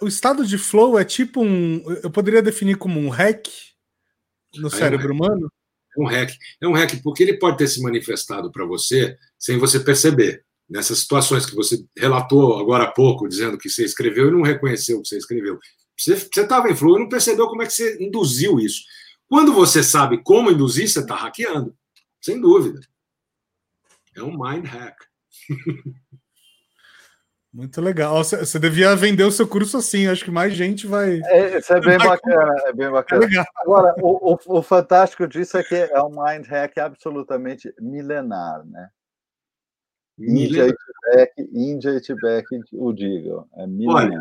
Uh, o estado de flow é tipo um. Eu poderia definir como um hack no cérebro é um humano? É um hack. É um hack porque ele pode ter se manifestado para você sem você perceber nessas situações que você relatou agora há pouco, dizendo que você escreveu e não reconheceu o que você escreveu. Você estava em flow e não percebeu como é que você induziu isso. Quando você sabe como induzir, você está hackeando, sem dúvida. É um mind hack. (laughs) Muito legal. Você devia vender o seu curso assim, acho que mais gente vai. É, isso é bem bacana, é bem bacana. É Agora, o, o, o, fantástico disso é que é um mind hack absolutamente milenar, né? Índia e Tibete, Índia e Tibete o digam. É milenar. Olha,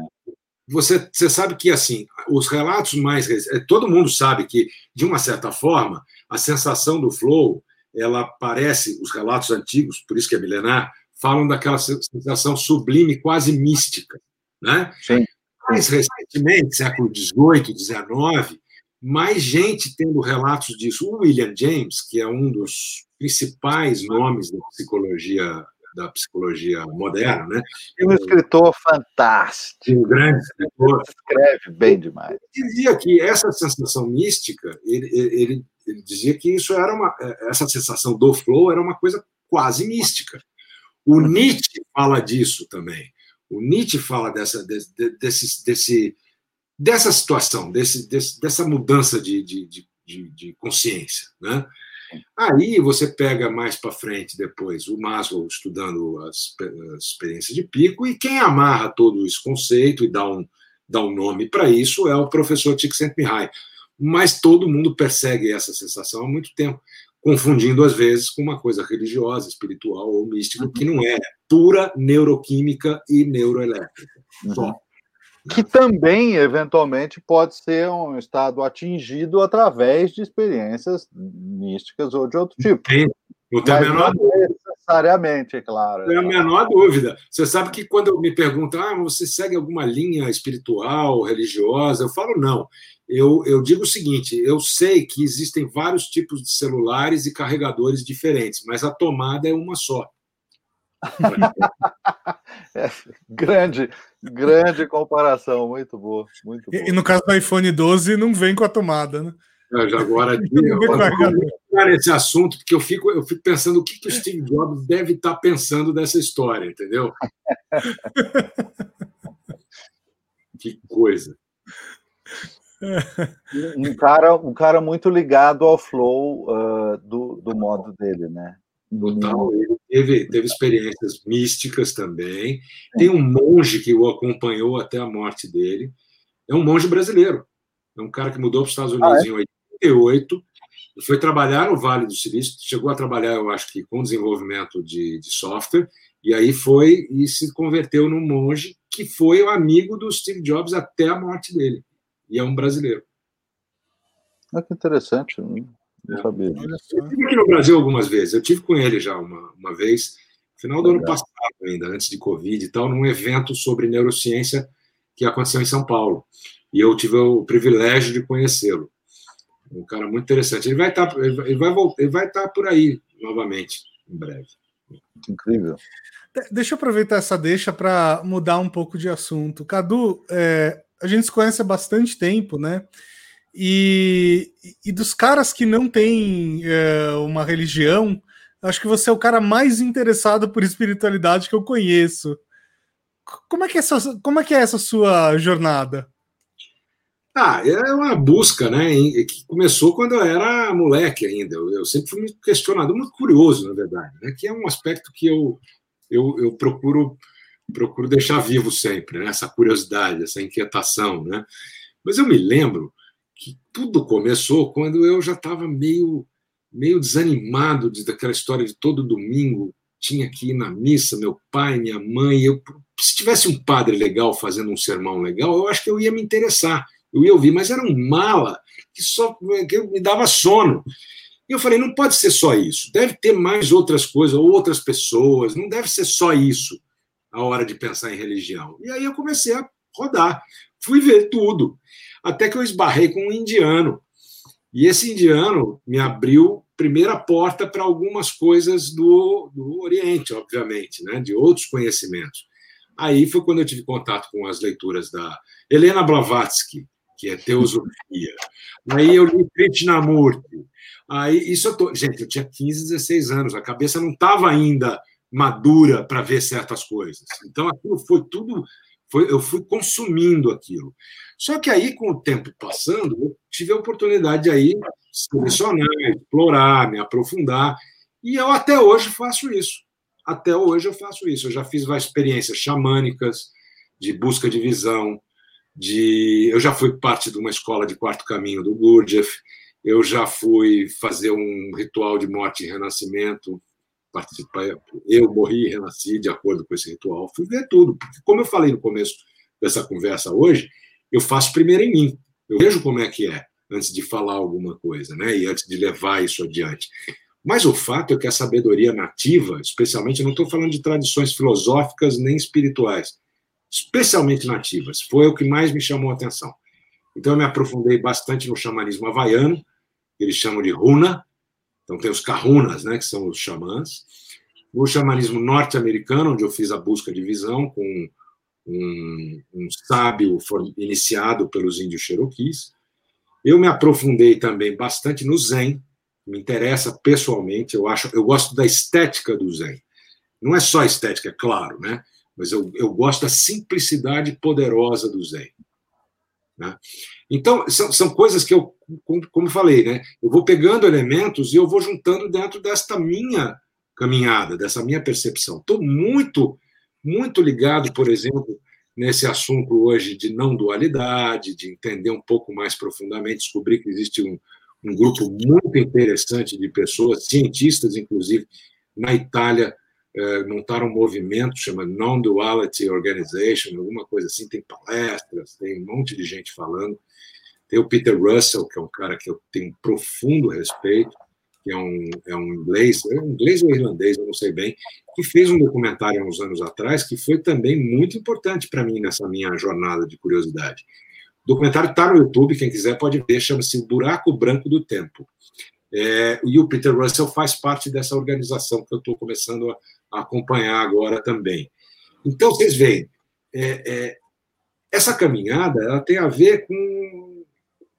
você, você sabe que assim, os relatos mais é, todo mundo sabe que de uma certa forma a sensação do flow ela parece os relatos antigos, por isso que é milenar, falam daquela sensação sublime, quase mística. Né? Sim. Mais recentemente, século XVIII, XIX, mais gente tendo relatos disso. O William James, que é um dos principais nomes da psicologia da psicologia moderna, né? É um escritor fantástico. Um grande escritor. Escreve bem demais. Ele dizia que essa sensação mística, ele, ele, ele dizia que isso era uma, essa sensação do flow era uma coisa quase mística. O Nietzsche fala disso também. O Nietzsche fala dessa, desse, desse, desse, dessa situação, desse, desse, dessa mudança de, de, de, de consciência. Né? Aí você pega mais para frente depois o Maslow estudando as, as, experiências de pico, e quem amarra todo esse conceito e dá um, dá um nome para isso é o professor Csikszentmihalyi. Mas todo mundo persegue essa sensação há muito tempo confundindo às vezes com uma coisa religiosa, espiritual ou mística, que não é, pura neuroquímica e neuroelétrica. Só. Que também, eventualmente, pode ser um estado atingido através de experiências místicas ou de outro tipo. Sim, não tem a menor. Necessariamente, é claro. Não tem a menor dúvida. Você sabe que quando me perguntam, ah, você segue alguma linha espiritual, religiosa? Eu falo, não eu, eu digo o seguinte: eu sei que existem vários tipos de celulares e carregadores diferentes, mas a tomada é uma só. (laughs) é, grande, grande comparação, muito boa, muito boa. E, e, no caso do iPhone 12 não vem com a tomada, né? (laughs) Eu agora eu vou nesse assunto porque eu fico eu fico pensando o que, que o Steve Jobs deve estar pensando dessa história, entendeu? (laughs) que coisa um cara, um cara muito ligado ao flow uh, do, do modo dele, né? Total, ele teve, teve experiências místicas também. Tem um monge que o acompanhou até a morte dele. É um monge brasileiro. É um cara que mudou para os Estados Unidos ah, é? em 88. Foi trabalhar no Vale do Silício. Chegou a trabalhar, eu acho que, com desenvolvimento de, de software. E aí foi e se converteu num monge que foi o amigo do Steve Jobs até a morte dele e é um brasileiro. Ah, que interessante, não, não é. sabia. Eu estive aqui no Brasil algumas vezes, eu tive com ele já uma, uma vez, final do Legal. ano passado ainda, antes de Covid e tal, num evento sobre neurociência que aconteceu em São Paulo. E eu tive o privilégio de conhecê-lo. Um cara muito interessante. Ele vai estar, tá, ele vai, ele vai estar tá por aí novamente, em breve. Incrível. Deixa eu aproveitar essa deixa para mudar um pouco de assunto. Cadu, é, a gente se conhece há bastante tempo, né? E, e dos caras que não têm é, uma religião, acho que você é o cara mais interessado por espiritualidade que eu conheço. Como é que é essa, como é, que é essa sua jornada? Ah, é uma busca, né? Que começou quando eu era moleque ainda. Eu, sempre fui muito questionado, muito curioso, na verdade, né? Que é um aspecto que eu, eu, eu procuro procuro deixar vivo sempre, né? essa curiosidade, essa inquietação. Né? Mas eu me lembro que tudo começou quando eu já estava meio, meio desanimado de, daquela história de todo domingo tinha que ir na missa, meu pai, minha mãe. Eu, se tivesse um padre legal fazendo um sermão legal, eu acho que eu ia me interessar, eu ia ouvir, mas era um mala que só que me dava sono. E eu falei, não pode ser só isso, deve ter mais outras coisas, outras pessoas, não deve ser só isso a hora de pensar em religião. E aí eu comecei a rodar, fui ver tudo, até que eu esbarrei com um indiano. E esse indiano me abriu primeira porta para algumas coisas do, do Oriente, obviamente, né, de outros conhecimentos. Aí foi quando eu tive contato com as leituras da Helena Blavatsky, que é Teosofia. Aí eu li Krishnamurti. Aí, isso eu tô... Gente, eu tinha 15, 16 anos, a cabeça não estava ainda madura para ver certas coisas. Então, aquilo foi tudo. Foi, eu fui consumindo aquilo. Só que aí, com o tempo passando, eu tive a oportunidade de aí selecionar, explorar, me aprofundar. E eu até hoje faço isso. até hoje eu faço isso. Eu já fiz várias experiências xamânicas, de busca de visão, de eu já fui parte de uma escola de quarto caminho do Gurdjieff, eu já fui fazer um ritual de morte e renascimento, participar, eu morri e renasci de acordo com esse ritual, fui ver tudo, porque como eu falei no começo dessa conversa hoje, eu faço primeiro em mim, eu vejo como é que é antes de falar alguma coisa, né? E antes de levar isso adiante. Mas o fato é que a sabedoria nativa, especialmente, não estou falando de tradições filosóficas nem espirituais, especialmente nativas. Foi o que mais me chamou a atenção. Então, eu me aprofundei bastante no xamanismo havaiano, que eles chamam de runa. Então, tem os kahunas, né, que são os xamãs. No xamanismo norte-americano, onde eu fiz a busca de visão com um, um sábio iniciado pelos índios cherokees. Eu me aprofundei também bastante no Zen, me interessa pessoalmente, eu acho, eu gosto da estética do Zen. Não é só estética, é claro, né? Mas eu, eu gosto da simplicidade poderosa do Zen. Né? Então, são, são coisas que eu, como, falei, né? eu vou pegando elementos e eu vou juntando dentro desta minha caminhada, dessa minha percepção. Estou muito, muito ligado, por exemplo, nesse assunto hoje de não dualidade, de entender um pouco mais profundamente, descobrir que existe um, um grupo muito interessante de pessoas, cientistas, inclusive, na Itália, montaram um movimento chama Non-Duality Organization, alguma coisa assim, tem palestras, tem um monte de gente falando. Tem o Peter Russell, que é um cara que eu tenho um profundo respeito, que é um, é um inglês, é um inglês ou irlandês, eu não sei bem, que fez um documentário há uns anos atrás que foi também muito importante para mim nessa minha jornada de curiosidade. O documentário está no YouTube, quem quiser pode ver, chama-se Buraco Branco do Tempo. É, e o Peter Russell faz parte dessa organização que eu estou começando a, acompanhar agora também. Então, vocês veem, é, é, essa caminhada ela tem a ver com,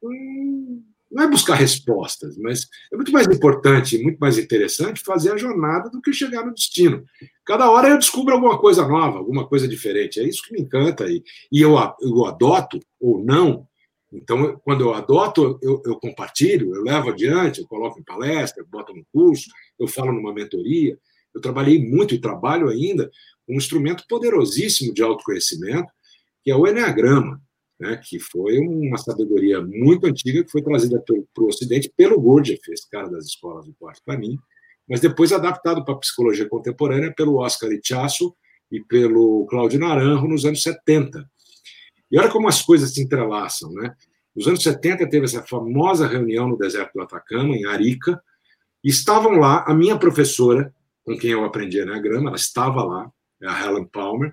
com, Não é buscar respostas, mas é muito mais importante, muito mais interessante fazer a jornada do que chegar no destino. Cada hora eu descubro alguma coisa nova, alguma coisa diferente. É isso que me encanta. E, e eu, eu adoto ou não. Então, quando eu adoto, eu, eu compartilho, eu levo adiante, eu coloco em palestra, boto no curso, eu falo numa mentoria. Eu trabalhei muito e trabalho ainda um instrumento poderosíssimo de autoconhecimento, que é o Enneagrama, né, que foi uma sabedoria muito antiga que foi trazida para o Ocidente pelo Gurdjieff, esse cara das escolas do quarto caminho, mas depois adaptado para a psicologia contemporânea pelo Oscar Ichaço e pelo Cláudio Naranjo nos anos 70. E olha como as coisas se entrelaçam, né? Nos anos 70 teve essa famosa reunião no deserto do Atacama, em Arica, e estavam lá a minha professora, com quem eu aprendi Enneagrama, ela estava lá, a Helen Palmer,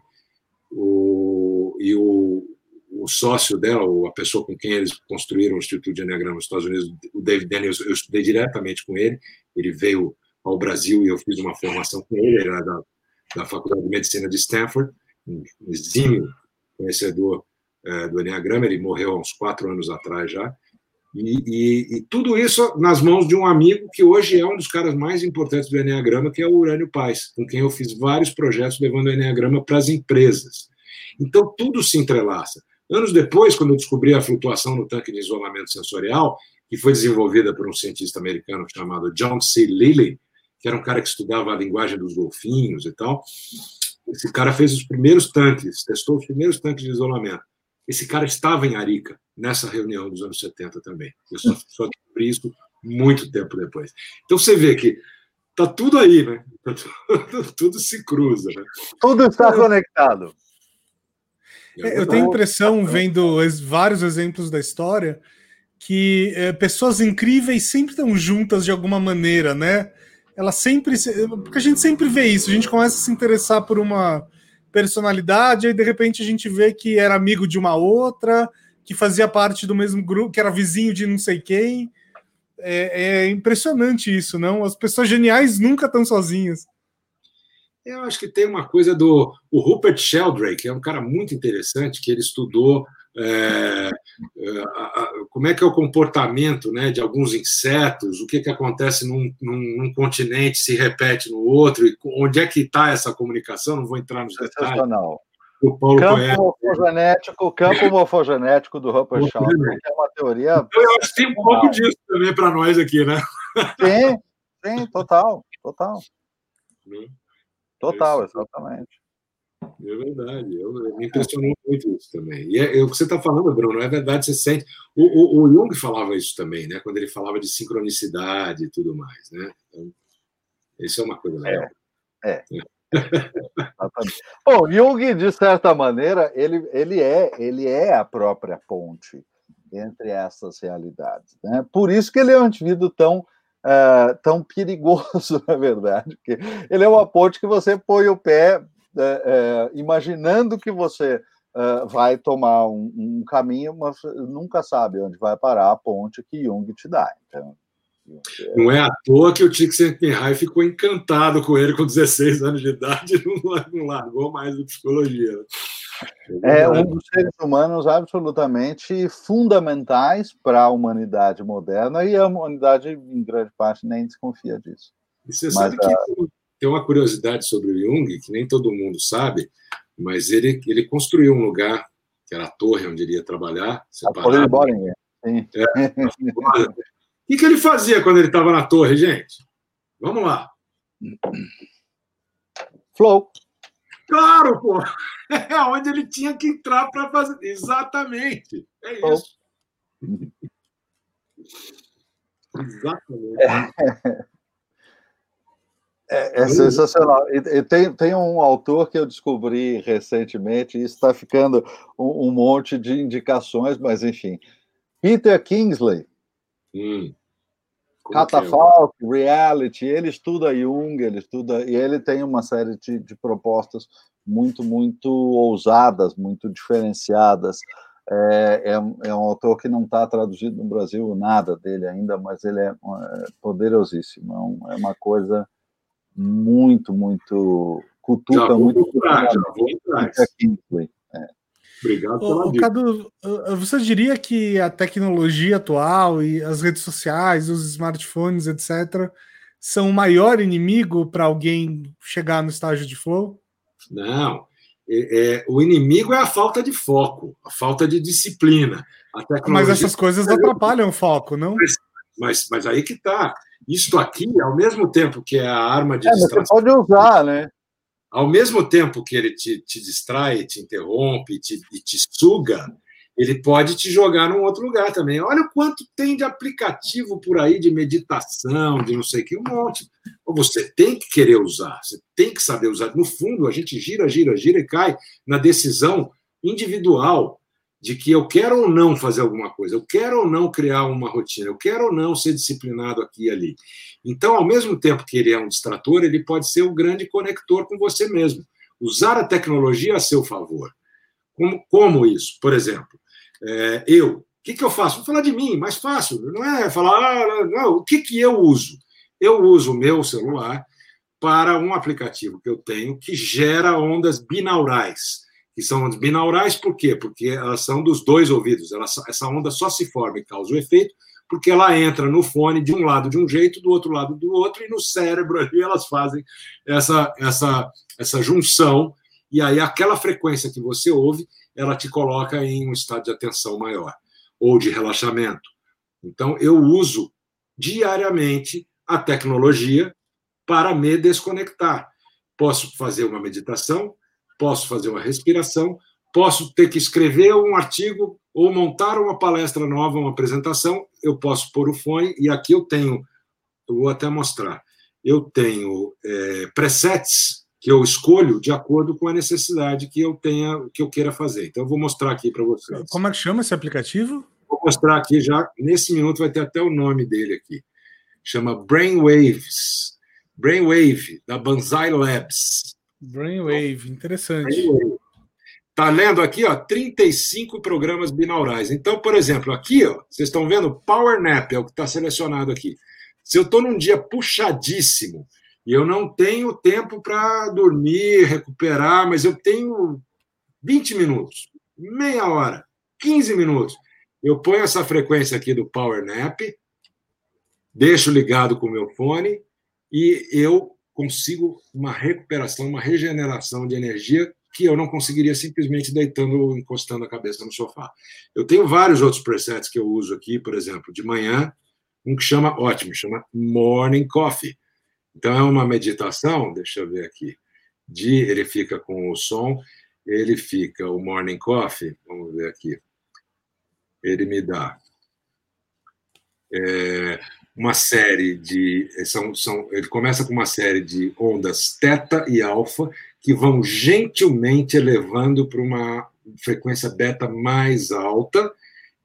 o, e o, o sócio dela, ou a pessoa com quem eles construíram o Instituto de Enneagrama nos Estados Unidos, o David Daniels, eu estudei diretamente com ele, ele veio ao Brasil e eu fiz uma formação com ele, ele era da, da Faculdade de Medicina de Stanford, um exímio conhecedor é, do Enneagrama, ele morreu há uns quatro anos atrás já, e, e, e, tudo isso nas mãos de um amigo que hoje é um dos caras mais importantes do Enneagrama, que é o Urânio Paz, com quem eu fiz vários projetos levando o Enneagrama para as empresas. Então, tudo se entrelaça. Anos depois, quando eu descobri a flutuação no tanque de isolamento sensorial, que foi desenvolvida por um cientista americano chamado John C. Lilly, que era um cara que estudava a linguagem dos golfinhos e tal, esse cara fez os primeiros tanques, testou os primeiros tanques de isolamento. Esse cara estava em Arica, nessa reunião dos anos 70 também. Eu só, só descobri isso muito tempo depois. Então você vê que tá tudo aí, né? Tá (laughs) tudo, tudo, se cruza. Né? Tudo está conectado. É, eu tenho a impressão, vendo vários exemplos da história, que é, pessoas incríveis sempre estão juntas de alguma maneira, né? Ela sempre. Porque a gente sempre vê isso, a gente começa a se interessar por uma personalidade, aí de repente a gente vê que era amigo de uma outra, que fazia parte do mesmo grupo, que era vizinho de não sei quem. É, é impressionante isso, não? As pessoas geniais nunca estão sozinhas. Eu acho que tem uma coisa do o Rupert Sheldrake, é um cara muito interessante, que ele estudou é, é, como é que é o comportamento né, de alguns insetos, o que, que acontece num, num, num continente se repete no outro, e onde é que está essa comunicação, não vou entrar nos detalhes. O Paulo campo conhece. morfogenético, campo morfogenético do Rupert Sheldrake é uma teoria. Então, eu acho que tem um pouco disso também para nós aqui, né? Sim, sim, total, total. Total, exatamente. É verdade, eu, me impressionou muito isso também. E é, é o que você está falando, Bruno, é verdade, você sente. O, o, o, Jung falava isso também, né? Quando ele falava de sincronicidade e tudo mais, né? Então, isso é uma coisa legal. É. é. (laughs) Bom, Jung, de certa maneira, ele, ele, é, ele é a própria ponte entre essas realidades. Né? Por isso que ele é um indivíduo tão, uh, tão perigoso, (laughs) na verdade, porque ele é uma ponte que você põe o pé uh, uh, imaginando que você vai tomar um, um, caminho, mas nunca sabe onde vai parar a ponte que Jung te dá. Então, não é à toa que o Csikszentmihalyi ficou encantado com ele com 16 anos de idade e não largou mais a psicologia. É, é um dos seres humanos absolutamente fundamentais para a humanidade moderna e a humanidade, em grande parte, nem desconfia disso. E você mas, sabe que. Tem uma curiosidade sobre o Jung, que nem todo mundo sabe, mas ele, ele construiu um lugar, que era a torre onde ele ia trabalhar, separado. A Boring, sim. É, O que, que ele fazia quando ele estava na torre, gente? Vamos lá. Flow. Claro, pô! (laughs) É onde ele tinha que entrar para fazer. Exatamente. É isso. Exatamente. É, é, é sensacional. E, e, tem, tem um autor que eu descobri recentemente, e está ficando um, um monte de indicações, mas enfim. Peter Kingsley Hum. Catafalque, é? Reality, ele estuda Jung, ele estuda, e ele tem uma série de, de propostas muito, muito ousadas, muito diferenciadas. É, é, é um autor que não está traduzido no Brasil nada dele ainda, mas ele é, é poderosíssimo. É, é uma coisa muito, muito cultura, muito. Entrar, já vou entrar. Obrigado pela dica. Cadu, você diria que a tecnologia atual e as redes sociais, os smartphones, etc., são o maior inimigo para alguém chegar no estágio de flow? Não. É, é, o inimigo é a falta de foco, a falta de disciplina. Mas essas coisas atrapalham o foco, não? Mas, mas, mas aí que está. Isto aqui, ao mesmo tempo que é a arma de é, distração. Você pode usar, né? ao mesmo tempo que ele te, te distrai, te interrompe te, e te suga, ele pode te jogar num outro lugar também. Olha o quanto tem de aplicativo por aí de meditação, de não sei o que, um monte. Você tem que querer usar, você tem que saber usar. No fundo, a gente gira, gira, gira e cai na decisão individual de que eu quero ou não fazer alguma coisa, eu quero ou não criar uma rotina, eu quero ou não ser disciplinado aqui e ali. Então, ao mesmo tempo que ele é um distrator, ele pode ser um grande conector com você mesmo. Usar a tecnologia a seu favor. Como, como isso? Por exemplo, é, eu, o que, que eu faço? Vou falar de mim, mais fácil, não é falar, ah, não, o que, que eu uso? Eu uso o meu celular para um aplicativo que eu tenho que gera ondas binaurais que são ondas binaurais, por quê? Porque elas são dos dois ouvidos. Essa onda só se forma e causa o efeito porque ela entra no fone de um lado de um jeito, do outro lado do outro, e no cérebro ali elas fazem essa, essa, essa junção, e aí aquela frequência que você ouve, ela te coloca em um estado de atenção maior, ou de relaxamento. Então, eu uso diariamente a tecnologia para me desconectar. Posso fazer uma meditação, posso fazer uma respiração, posso ter que escrever um artigo ou montar uma palestra nova, uma apresentação, eu posso pôr o fone e aqui eu tenho, eu vou até mostrar, eu tenho é, presets que eu escolho de acordo com a necessidade que eu tenha, que eu queira fazer. Então eu vou mostrar aqui para vocês. Como é que chama esse aplicativo? Vou mostrar aqui já nesse minuto vai ter até o nome dele aqui. Chama Brainwaves. Brainwave da Banzai Labs. Brainwave, interessante. Está lendo aqui, ó, 35 programas binaurais. Então, por exemplo, aqui, ó, vocês estão vendo Power Nap, é o que está selecionado aqui. Se eu estou num dia puxadíssimo e eu não tenho tempo para dormir, recuperar, mas eu tenho 20 minutos, meia hora, 15 minutos, eu ponho essa frequência aqui do Power Nap, deixo ligado com o meu fone e eu consigo uma recuperação, uma regeneração de energia que eu não conseguiria simplesmente deitando ou encostando a cabeça no sofá. Eu tenho vários outros presets que eu uso aqui, por exemplo, de manhã, um que chama, ótimo, chama Morning Coffee. Então, é uma meditação, deixa eu ver aqui, dia ele fica com o som, ele fica o morning coffee, vamos ver aqui, ele me dá é, uma série de. São, são, ele começa com uma série de ondas teta e alfa que vão gentilmente elevando para uma frequência beta mais alta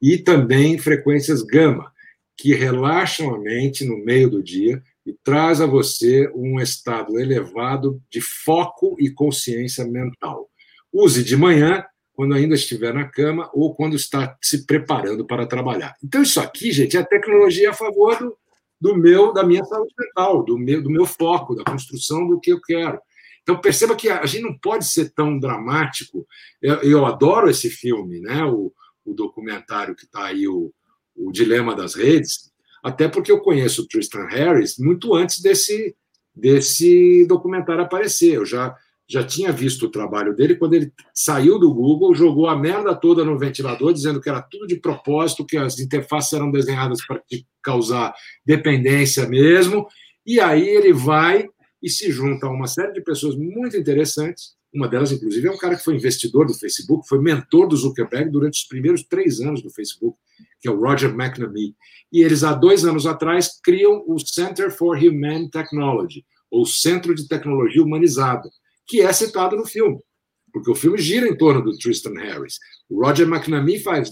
e também frequências gama, que relaxam a mente no meio do dia e traz a você um estado elevado de foco e consciência mental. Use de manhã, quando ainda estiver na cama ou quando está se preparando para trabalhar. Então, isso aqui, gente, é tecnologia a favor do, do meu, da minha saúde mental, do meu, do meu foco, da construção do que eu quero. Então, perceba que a gente não pode ser tão dramático. Eu, eu adoro esse filme, né? o, o documentário que está aí, o, o Dilema das Redes, até porque eu conheço o Tristan Harris muito antes desse, desse documentário aparecer. Eu já já tinha visto o trabalho dele quando ele saiu do Google, jogou a merda toda no ventilador, dizendo que era tudo de propósito, que as interfaces eram desenhadas para causar dependência mesmo. E aí ele vai e se junta a uma série de pessoas muito interessantes. Uma delas, inclusive, é um cara que foi investidor do Facebook, foi mentor do Zuckerberg durante os primeiros três anos do Facebook, que é o Roger McNamee. E eles, há dois anos atrás, criam o Center for Humane Technology, ou Centro de Tecnologia Humanizada que é citado no filme, porque o filme gira em torno do Tristan Harris. O Roger McNamee faz.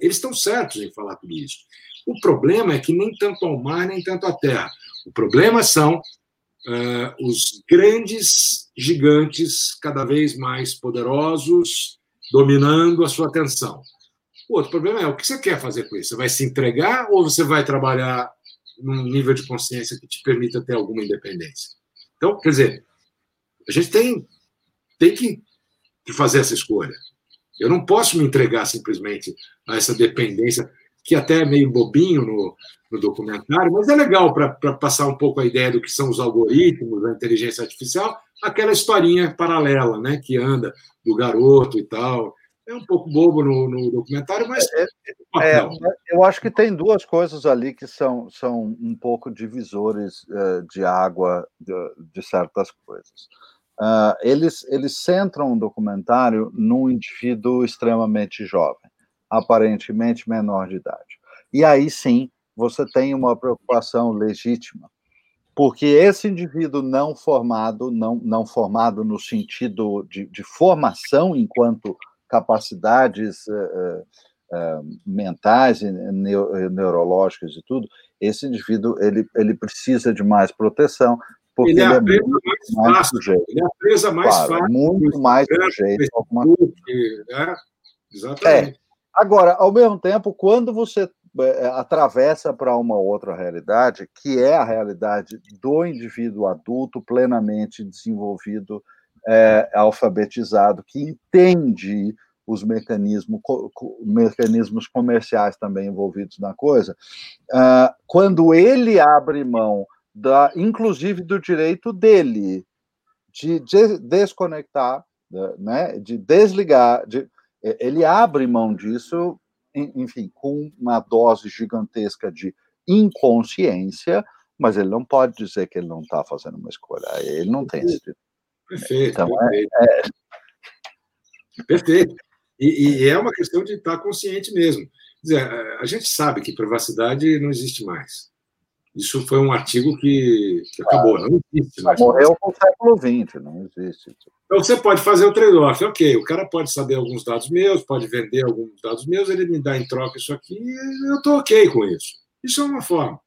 Eles estão certos em falar tudo isso. O problema é que nem tanto ao mar, nem tanto à terra. O problema são uh, os grandes gigantes, cada vez mais poderosos, dominando a sua atenção. O outro problema é o que você quer fazer com isso? Você vai se entregar ou você vai trabalhar num nível de consciência que te permita ter alguma independência? Então, quer dizer, a gente tem, tem que fazer essa escolha. Eu não posso me entregar simplesmente a essa dependência, que até é meio bobinho no, no documentário, mas é legal para passar um pouco a ideia do que são os algoritmos, a inteligência artificial, aquela historinha paralela, né, que anda do garoto e tal. É um pouco bobo no, no documentário, mas. É, é, é eu acho que tem duas coisas ali que são, são um pouco divisores uh, de água de, de certas coisas. Uh, eles, eles centram o documentário num indivíduo extremamente jovem, aparentemente menor de idade. E aí sim, você tem uma preocupação legítima, porque esse indivíduo não formado, não, não formado no sentido de, de formação enquanto capacidades uh, uh, mentais, neurológicas e tudo, esse indivíduo ele, ele precisa de mais proteção, porque ele é, ele é a presa mais, mais fácil. Sujeito. Ele é a presa mais claro, fácil. Muito mais sujeito. Alguma... Né? Exatamente. É. Agora, ao mesmo tempo, quando você é, atravessa para uma outra realidade, que é a realidade do indivíduo adulto plenamente desenvolvido, é, alfabetizado, que entende os mecanismos, mecanismos comerciais também envolvidos na coisa, uh, quando ele abre mão da, inclusive do direito dele de desconectar, né, de desligar, de, ele abre mão disso, enfim, com uma dose gigantesca de inconsciência, mas ele não pode dizer que ele não está fazendo uma escolha. Ele não tem esse direito. Perfeito. Então, é, perfeito. É, é... perfeito. E, e, é uma questão de estar consciente mesmo. Quer dizer, a gente sabe que privacidade não existe mais. Isso foi um artigo que, que acabou, não existe mais. Morreu no século XX, não existe. Então você pode fazer o trade-off. Ok, o cara pode saber alguns dados meus, pode vender alguns dados meus, ele me dá em troca isso aqui, eu estou ok com isso. Isso é uma forma.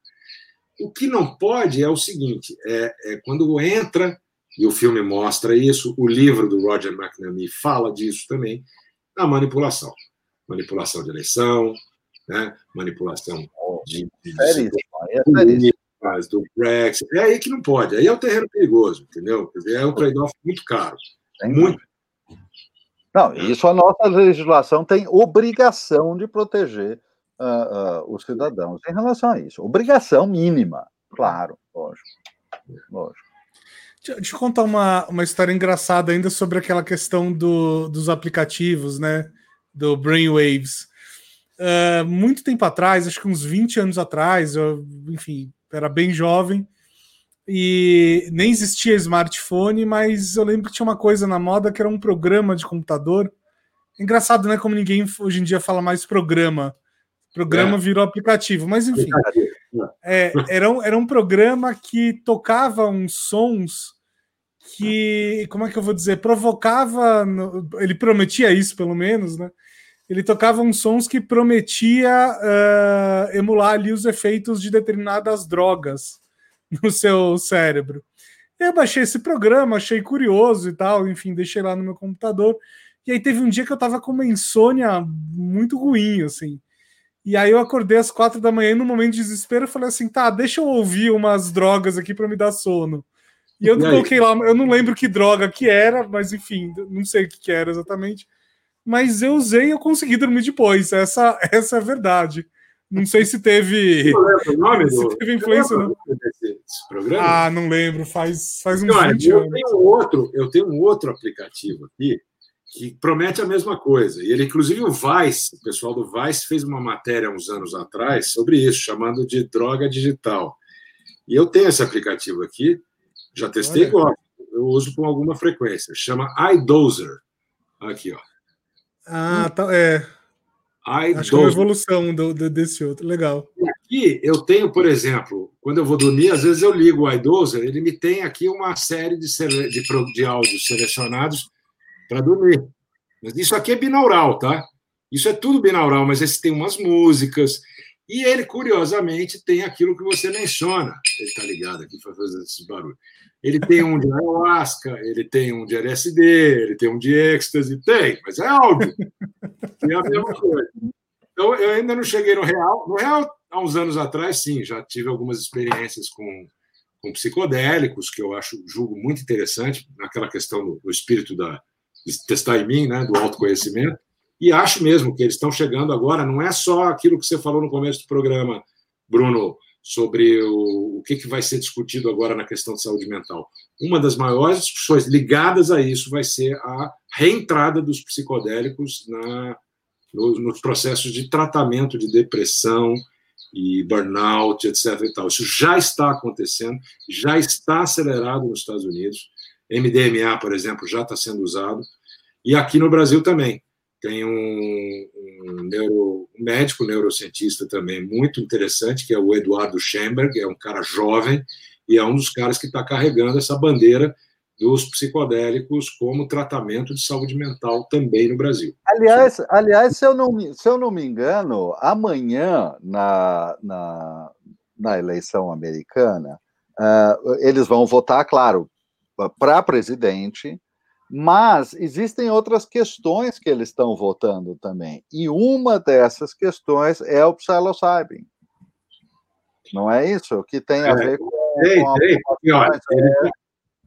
O que não pode é o seguinte: é, é quando entra, e o filme mostra isso, o livro do Roger McNamee fala disso também, a manipulação. Manipulação de eleição, né? manipulação de, de, de é do Brexit. É aí que não pode. Aí é o terreno perigoso, entendeu? Dizer, é um trade-off muito caro. Muito. Não, isso a nossa legislação tem obrigação de proteger uh, uh, os cidadãos em relação a isso. Obrigação mínima, claro, lógico. lógico. Deixa eu contar uma, uma história engraçada ainda sobre aquela questão do, dos aplicativos, né? Do Brainwaves. Uh, muito tempo atrás, acho que uns 20 anos atrás, eu, enfim, era bem jovem. e nem existia smartphone, mas eu lembro que tinha uma coisa na moda que era um programa de computador. Engraçado, né? Como ninguém hoje em dia fala mais programa. Programa é. virou aplicativo, mas enfim. É, era, um, era um programa que tocava uns sons que, como é que eu vou dizer, provocava. Ele prometia isso, pelo menos, né? Ele tocava uns sons que prometia uh, emular ali os efeitos de determinadas drogas (laughs) no seu cérebro. Eu baixei esse programa, achei curioso e tal, enfim, deixei lá no meu computador. E aí teve um dia que eu tava com uma insônia muito ruim, assim. E aí eu acordei às quatro da manhã, e no momento de desespero, eu falei assim: tá, deixa eu ouvir umas drogas aqui para me dar sono. E eu e coloquei lá, eu não lembro que droga que era, mas enfim, não sei o que, que era exatamente. Mas eu usei e eu consegui dormir depois. Essa, (laughs) essa é a verdade. Não sei se teve. Não nome (laughs) se do... teve influência. Não. Desse, desse programa? Ah, não lembro. Faz, faz uns Olha, 20 eu anos. Tenho outro, eu tenho um outro aplicativo aqui que promete a mesma coisa. E ele, inclusive, o Vice, o pessoal do Vice fez uma matéria uns anos atrás sobre isso, chamando de droga digital. E eu tenho esse aplicativo aqui, já testei igual, eu uso com alguma frequência. Chama iDozer. Aqui, ó. Ah, tá. É. Acho que é uma evolução do, do, desse outro. Legal. E aqui eu tenho, por exemplo, quando eu vou dormir, às vezes eu ligo o iDozer, ele me tem aqui uma série de, de, de áudios selecionados para dormir. Mas isso aqui é binaural, tá? Isso é tudo binaural, mas esse tem umas músicas. E ele, curiosamente, tem aquilo que você menciona. Ele está ligado aqui para fazer esse barulho. Ele tem um de ayahuasca, ele tem um de LSD, ele tem um de êxtase, tem, mas é áudio. É a mesma coisa. Então, eu ainda não cheguei no real. No real, há uns anos atrás, sim, já tive algumas experiências com, com psicodélicos, que eu acho, julgo muito interessante, naquela questão do, do espírito da, de testar em mim, né, do autoconhecimento. E acho mesmo que eles estão chegando agora, não é só aquilo que você falou no começo do programa, Bruno, sobre o, o que, que vai ser discutido agora na questão de saúde mental. Uma das maiores discussões ligadas a isso vai ser a reentrada dos psicodélicos na, nos, nos processos de tratamento de depressão e burnout, etc. E tal. Isso já está acontecendo, já está acelerado nos Estados Unidos. MDMA, por exemplo, já está sendo usado. E aqui no Brasil também. Tem um, um, neuro, um médico neurocientista também muito interessante, que é o Eduardo Schemberg, é um cara jovem e é um dos caras que está carregando essa bandeira dos psicodélicos como tratamento de saúde mental também no Brasil. Aliás, aliás se, eu não, se eu não me engano, amanhã, na, na, na eleição americana, uh, eles vão votar, claro, para presidente, mas existem outras questões que eles estão votando também. E uma dessas questões é o psilocybin. Não é isso? Que tem a é, ver com. Tem, com tem. Olha, é...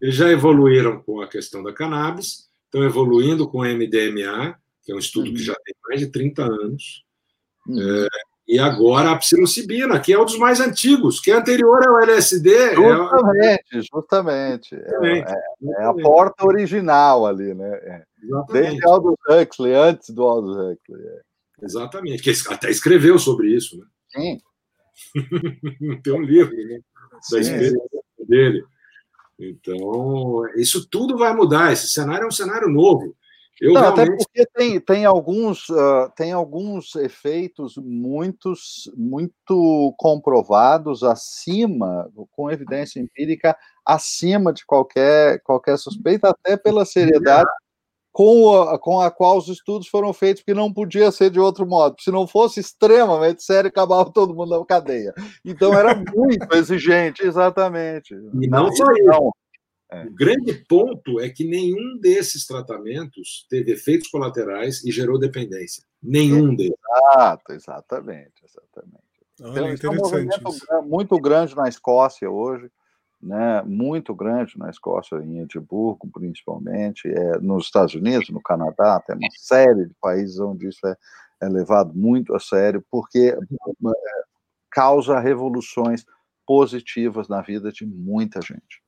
Eles já evoluíram com a questão da cannabis, estão evoluindo com o MDMA, que é um estudo uhum. que já tem mais de 30 anos. Uhum. É, e agora a psilocibina, que é um dos mais antigos, que é anterior ao LSD. É justamente, é... justamente. É, é, é, a porta original ali, né? É. Desde Aldous Huxley, antes do Aldous Huxley. É. Exatamente, que até escreveu sobre isso, né? Sim. (laughs) Tem um livro né? da experiência dele. Então, isso tudo vai mudar. Esse cenário é um cenário novo. Eu Não, realmente... Até porque tem, tem, alguns, uh, tem alguns efeitos muitos, muito comprovados acima, com evidência empírica, acima de qualquer, qualquer suspeita, até pela seriedade com a, com a qual os estudos foram feitos, que não podia ser de outro modo. Se não fosse extremamente sério, acabava todo mundo na cadeia. Então era muito (laughs) exigente, exatamente. E não só isso. É. O grande ponto é que nenhum desses tratamentos teve efeitos colaterais e gerou dependência. Nenhum deles. Exato, exatamente, exatamente. Olha, então, é um movimento muito grande na Escócia hoje, né? Muito grande na Escócia, em Edimburgo, principalmente, é, nos Estados Unidos, no Canadá, tem uma série de países onde isso é, é levado muito a sério, porque é, causa revoluções positivas na vida de muita gente.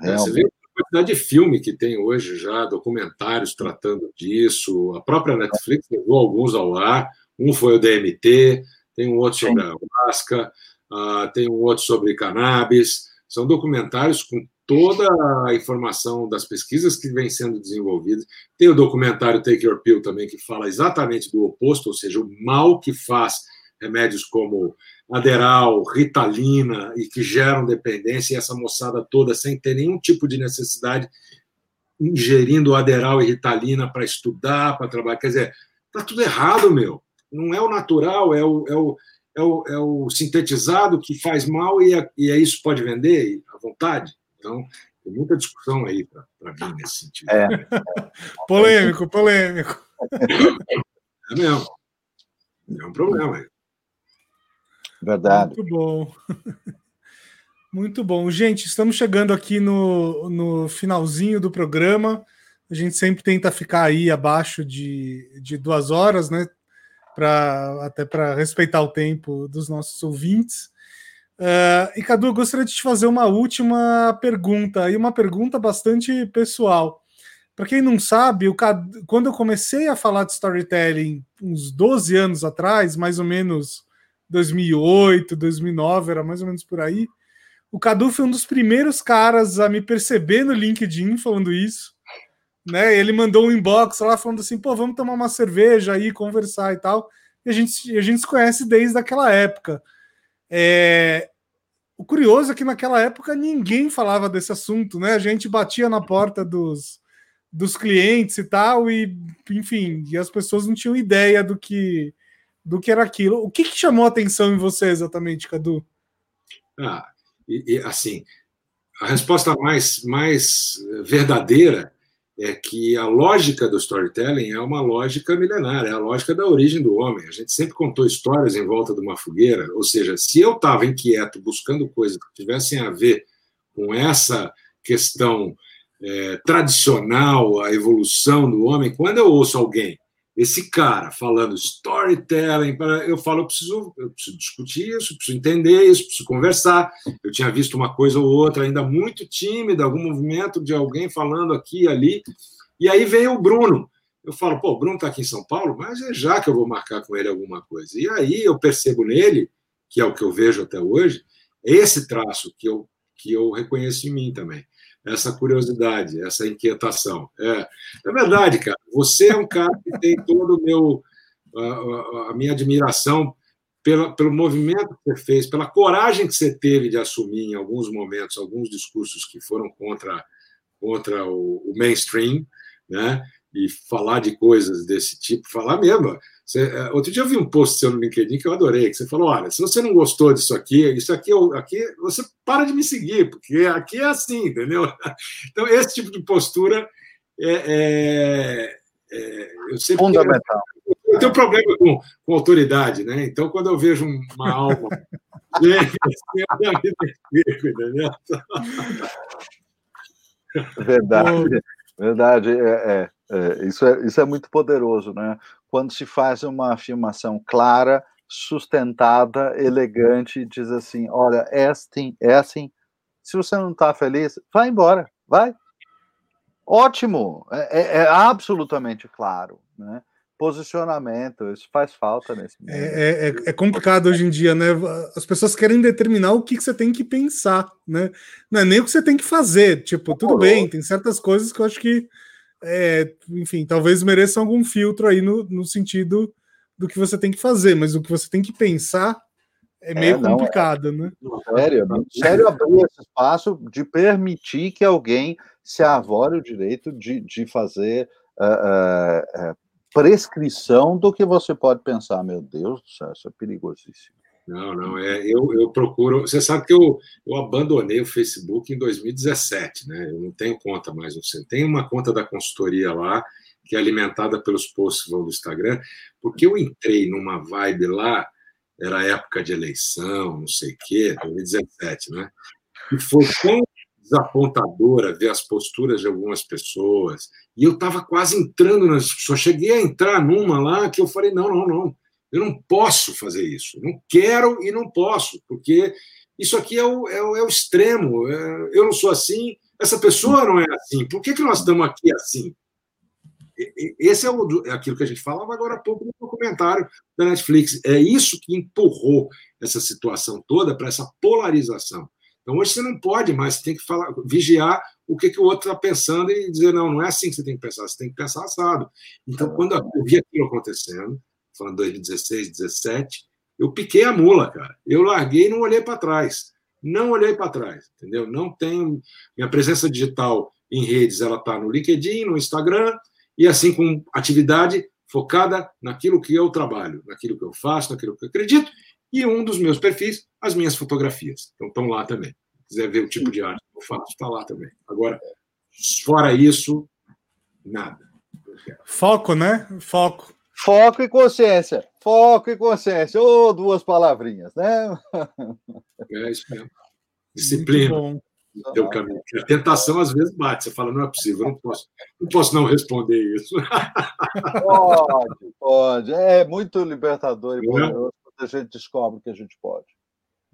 É, você vê a quantidade de filme que tem hoje já, documentários tratando disso. A própria Netflix levou alguns ao ar. Um foi o DMT, tem um outro sobre a ayahuasca, uh, tem um outro sobre cannabis. São documentários com toda a informação das pesquisas que vêm sendo desenvolvidas. Tem o documentário Take Your Pill também, que fala exatamente do oposto, ou seja, o mal que faz remédios como Aderal, Ritalina, e que geram dependência, e essa moçada toda, sem ter nenhum tipo de necessidade, ingerindo Aderal e Ritalina para estudar, para trabalhar. Quer dizer, está tudo errado, meu. Não é o natural, é o, é o, é o, é o sintetizado que faz mal e, é, e é isso pode vender à vontade. Então, tem muita discussão aí para mim nesse sentido. É. polêmico, polêmico. É mesmo. É um problema. Verdade. Muito bom. (laughs) Muito bom. Gente, estamos chegando aqui no, no finalzinho do programa. A gente sempre tenta ficar aí abaixo de, de duas horas, né? Pra, até para respeitar o tempo dos nossos ouvintes. Uh, e Cadu, eu gostaria de te fazer uma última pergunta, e uma pergunta bastante pessoal. Para quem não sabe, Cadu, quando eu comecei a falar de storytelling uns 12 anos atrás, mais ou menos 2008, 2009, era mais ou menos por aí, o Cadu foi um dos primeiros caras a me perceber no LinkedIn falando isso. Né? Ele mandou um inbox lá falando assim: pô, vamos tomar uma cerveja aí, conversar e tal. E a gente, a gente se conhece desde aquela época. É, o curioso é que naquela época ninguém falava desse assunto, né? A gente batia na porta dos, dos clientes e tal, e enfim, e as pessoas não tinham ideia do que do que era aquilo. O que, que chamou a atenção em você exatamente, Cadu? Ah, e, e, assim, a resposta mais, mais verdadeira é que a lógica do storytelling é uma lógica milenar, é a lógica da origem do homem. A gente sempre contou histórias em volta de uma fogueira, ou seja, se eu estava inquieto buscando coisas que tivessem a ver com essa questão é, tradicional, a evolução do homem, quando eu ouço alguém esse cara falando storytelling, eu falo, eu preciso, eu preciso discutir isso, preciso entender isso, preciso conversar. Eu tinha visto uma coisa ou outra, ainda muito tímida, algum movimento de alguém falando aqui e ali. E aí vem o Bruno. Eu falo, pô, o Bruno está aqui em São Paulo, mas é já que eu vou marcar com ele alguma coisa. E aí eu percebo nele, que é o que eu vejo até hoje, esse traço que eu, que eu reconheço em mim também essa curiosidade, essa inquietação. É, é verdade, cara. Você é um cara que tem todo o meu a, a minha admiração pela, pelo movimento que você fez, pela coragem que você teve de assumir em alguns momentos alguns discursos que foram contra contra o, o mainstream, né? E falar de coisas desse tipo, falar mesmo. Você, é, outro dia eu vi um post seu no LinkedIn que eu adorei, que você falou: olha, se você não gostou disso aqui, isso aqui, aqui, você para de me seguir, porque aqui é assim, entendeu? (laughs) Então, esse tipo de postura é, é, é eu sempre. Fundamental. Tenho, eu tenho problema com, com autoridade, né? Então, quando eu vejo uma alma. (laughs) entendeu? Verdade, verdade. É, é, é, isso, é, isso é muito poderoso, né? Quando se faz uma afirmação clara, sustentada, elegante, diz assim: olha, é assim, é assim. Se você não está feliz, vai embora, vai. Ótimo, é, é, é, absolutamente claro, né? Posicionamento, isso faz falta nesse momento. É, é, é, complicado hoje em dia, né? As pessoas querem determinar o que, que você tem que pensar, né? Não é nem o que você tem que fazer. Tipo, tudo bem, tem certas coisas que eu acho que é, enfim, talvez mereçam algum filtro aí no, no sentido do que você tem que fazer, mas o que você tem que pensar é meio é, não, complicado, é, né? Sério, sério abrir esse espaço de permitir que alguém se avore o direito de, de fazer uh, uh, prescrição do que você pode pensar. Meu Deus do céu, isso é perigosíssimo. Não, não, é, eu, eu procuro. Você sabe que eu, eu abandonei o Facebook em 2017, né? Eu não tenho conta mais no centro. Tem uma conta da consultoria lá, que é alimentada pelos posts do Instagram, porque eu entrei numa vibe lá, era época de eleição, não sei o quê, 2017, né? E foi tão desapontadora ver as posturas de algumas pessoas. E eu estava quase entrando nas. Só cheguei a entrar numa lá que eu falei: não, não, não eu não posso fazer isso. Não quero e não posso, porque isso aqui é o, é o, é o extremo. É, eu não sou assim, essa pessoa não é assim. Por que, que nós estamos aqui assim? Esse é, o, é aquilo que a gente falava agora há pouco no documentário da Netflix. É isso que empurrou essa situação toda para essa polarização. Então hoje você não pode mais, você tem que falar, vigiar o que, que o outro está pensando e dizer, não, não é assim que você tem que pensar, você tem que pensar assado. Então, quando eu vi aquilo acontecendo, falando 2016, 2017, eu piquei a mula, cara. Eu larguei e não olhei para trás. Não olhei para trás, entendeu? Não tenho. Minha presença digital em redes, ela está no LinkedIn, no Instagram, e assim com atividade focada naquilo que eu trabalho, naquilo que eu faço, naquilo que eu acredito, e um dos meus perfis, as minhas fotografias. Então estão lá também. Se quiser ver o tipo de arte que eu faço, está lá também. Agora, fora isso, nada. Foco, né? Foco. Foco e consciência. Foco e consciência. Ou oh, duas palavrinhas, né? É isso mesmo. Disciplina. Teu caminho. A tentação às vezes bate. Você fala, não é possível, não posso, não posso não responder isso. (laughs) Pode, pode. É muito libertador e é? poderoso quando a gente descobre que a gente pode.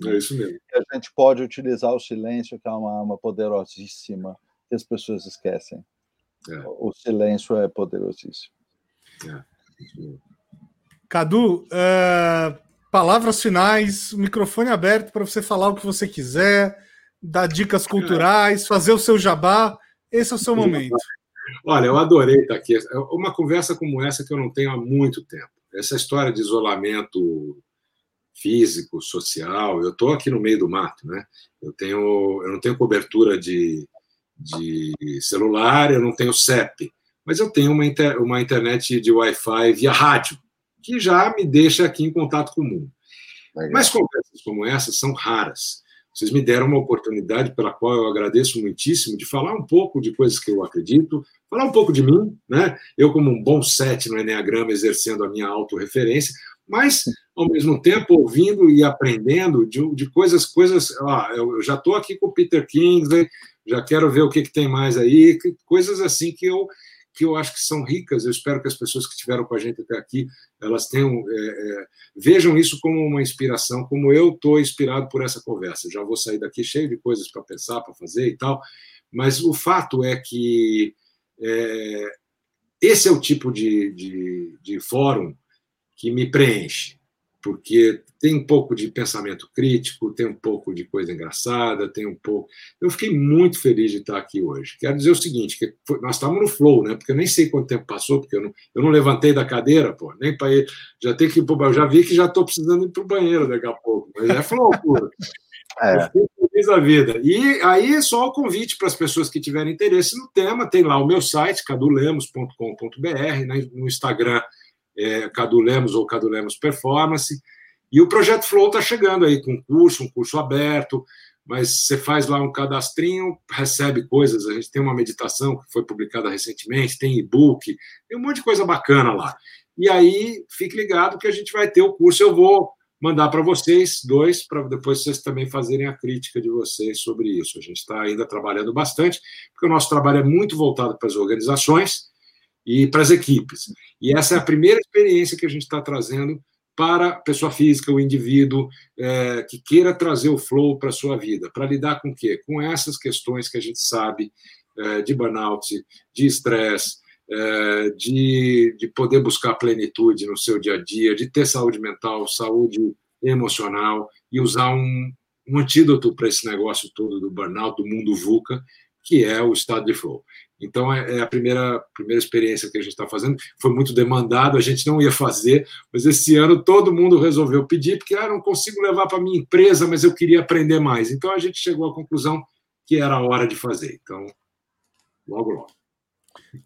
É isso mesmo. Que a gente pode utilizar o silêncio, que é uma arma poderosíssima, que as pessoas esquecem. É. O silêncio é poderosíssimo. É. Cadu, uh, palavras finais, microfone aberto para você falar o que você quiser, dar dicas culturais, fazer o seu jabá. Esse é o seu momento. Olha, eu adorei estar aqui. É uma conversa como essa que eu não tenho há muito tempo. Essa história de isolamento físico, social. Eu estou aqui no meio do mato, né? Eu tenho, eu não tenho cobertura de, de celular, eu não tenho CEP, mas eu tenho uma, inter, uma internet de Wi-Fi via rádio, que já me deixa aqui em contato com o mundo. Legal. Mas conversas como essa são raras. Vocês me deram uma oportunidade pela qual eu agradeço muitíssimo de falar um pouco de coisas que eu acredito, falar um pouco de mim, né? Eu como um bom sete no Enneagrama exercendo a minha autorreferência, mas ao mesmo tempo ouvindo e aprendendo de, de coisas, coisas. Ó, eu já estou aqui com o Peter Kingsley, já quero ver o que, que tem mais aí, coisas assim que eu que eu acho que são ricas. Eu espero que as pessoas que estiveram com a gente até aqui elas tenham é, é, vejam isso como uma inspiração, como eu estou inspirado por essa conversa. Já vou sair daqui cheio de coisas para pensar, para fazer e tal. Mas o fato é que é, esse é o tipo de, de, de fórum que me preenche porque tem um pouco de pensamento crítico, tem um pouco de coisa engraçada, tem um pouco. Eu fiquei muito feliz de estar aqui hoje. Quero dizer o seguinte: que nós estávamos no flow, né? Porque eu nem sei quanto tempo passou, porque eu não, eu não levantei da cadeira, pô, nem para ir. Já tem que pro, já vi que já estou precisando ir para o banheiro daqui a pouco, mas é flow puro. (laughs) É. feliz a vida. E aí, só o convite para as pessoas que tiverem interesse no tema, tem lá o meu site, cadulemos.com.br, né? no Instagram é, Cadu Lemos ou Cadu Lemos Performance. E o Projeto Flow está chegando aí com curso, um curso aberto, mas você faz lá um cadastrinho, recebe coisas. A gente tem uma meditação que foi publicada recentemente, tem e-book, tem um monte de coisa bacana lá. E aí, fique ligado que a gente vai ter o curso. Eu vou mandar para vocês dois, para depois vocês também fazerem a crítica de vocês sobre isso. A gente está ainda trabalhando bastante, porque o nosso trabalho é muito voltado para as organizações e para as equipes. E essa é a primeira experiência que a gente está trazendo para a pessoa física, o indivíduo é, que queira trazer o flow para a sua vida, para lidar com o quê? Com essas questões que a gente sabe é, de burnout, de estresse, é, de, de poder buscar plenitude no seu dia a dia, de ter saúde mental, saúde emocional e usar um, um antídoto para esse negócio todo do burnout, do mundo VUCA, que é o estado de flow. Então, é, é a primeira, primeira experiência que a gente está fazendo. Foi muito demandado, a gente não ia fazer, mas esse ano todo mundo resolveu pedir, porque ah, não consigo levar para minha empresa, mas eu queria aprender mais. Então, a gente chegou à conclusão que era a hora de fazer. Então, logo, logo.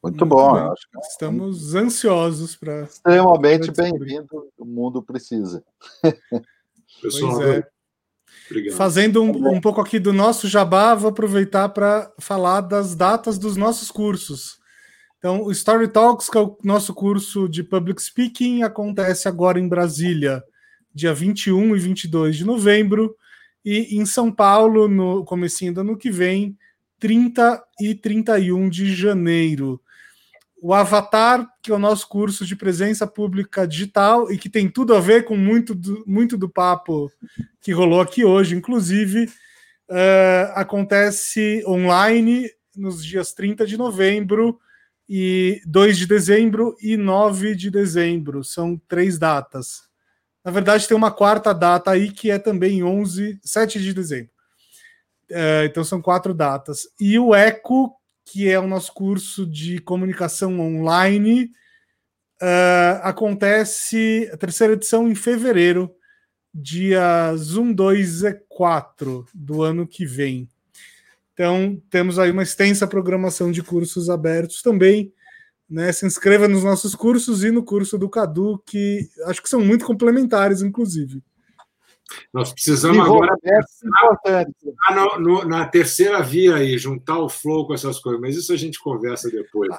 Muito bom. Bem, estamos ansiosos para. Extremamente bem-vindo. O mundo precisa. Pessoal, pois é. Obrigado. Fazendo um, um, pouco aqui do nosso jabá, vou aproveitar para falar das datas dos nossos cursos. Então, o Story Talks, que é o nosso curso de Public Speaking, acontece agora em Brasília, dia 21 e 22 de novembro, e em São Paulo, no comecinho do ano que vem, 30 e 31 de janeiro o Avatar, que é o nosso curso de presença pública digital e que tem tudo a ver com muito do, muito do papo que rolou aqui hoje, inclusive, uh, acontece online nos dias 30 de novembro e 2 de dezembro e 9 de dezembro. São três datas. Na verdade, tem uma quarta data aí que é também 11, 7 de dezembro. Uh, então são quatro datas. E o ECO, que é o nosso curso de comunicação online, uh, acontece a terceira edição em fevereiro, dias 1, 2 e 4 do ano que vem. Então, temos aí uma extensa programação de cursos abertos também. Né? Se inscreva nos nossos cursos e no curso do Cadu, que acho que são muito complementares, inclusive. Nós precisamos agora pensar no, no, na terceira via aí, juntar o flow com essas coisas, mas isso a gente conversa depois.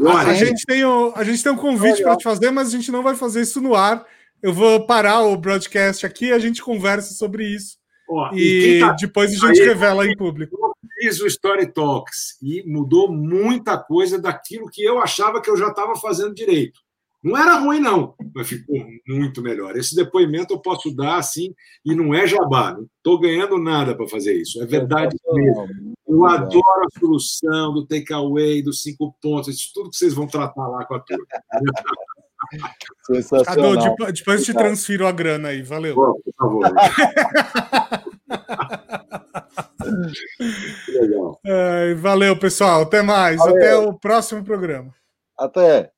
Olha, a, gente tem o, a gente tem um convite para te fazer, mas a gente não vai fazer isso no ar. Eu vou parar o broadcast aqui e a gente conversa sobre isso. Ó, e, e tá... depois a gente aí, revela em público. Eu fiz o Story Talks e mudou muita coisa daquilo que eu achava que eu já estava fazendo direito. Não era ruim, não, mas ficou muito melhor. Esse depoimento eu posso dar assim, e não é jabá, não estou ganhando nada para fazer isso, é verdade mesmo. Eu adoro a solução do takeaway, dos cinco pontos, isso tudo que vocês vão tratar lá com a turma. (laughs) Sensacional. Cadu, depois eu te transfiro a grana aí, valeu. Bom, por favor. (laughs) Legal. valeu, pessoal. Até mais. Valeu. Até o próximo programa. Até.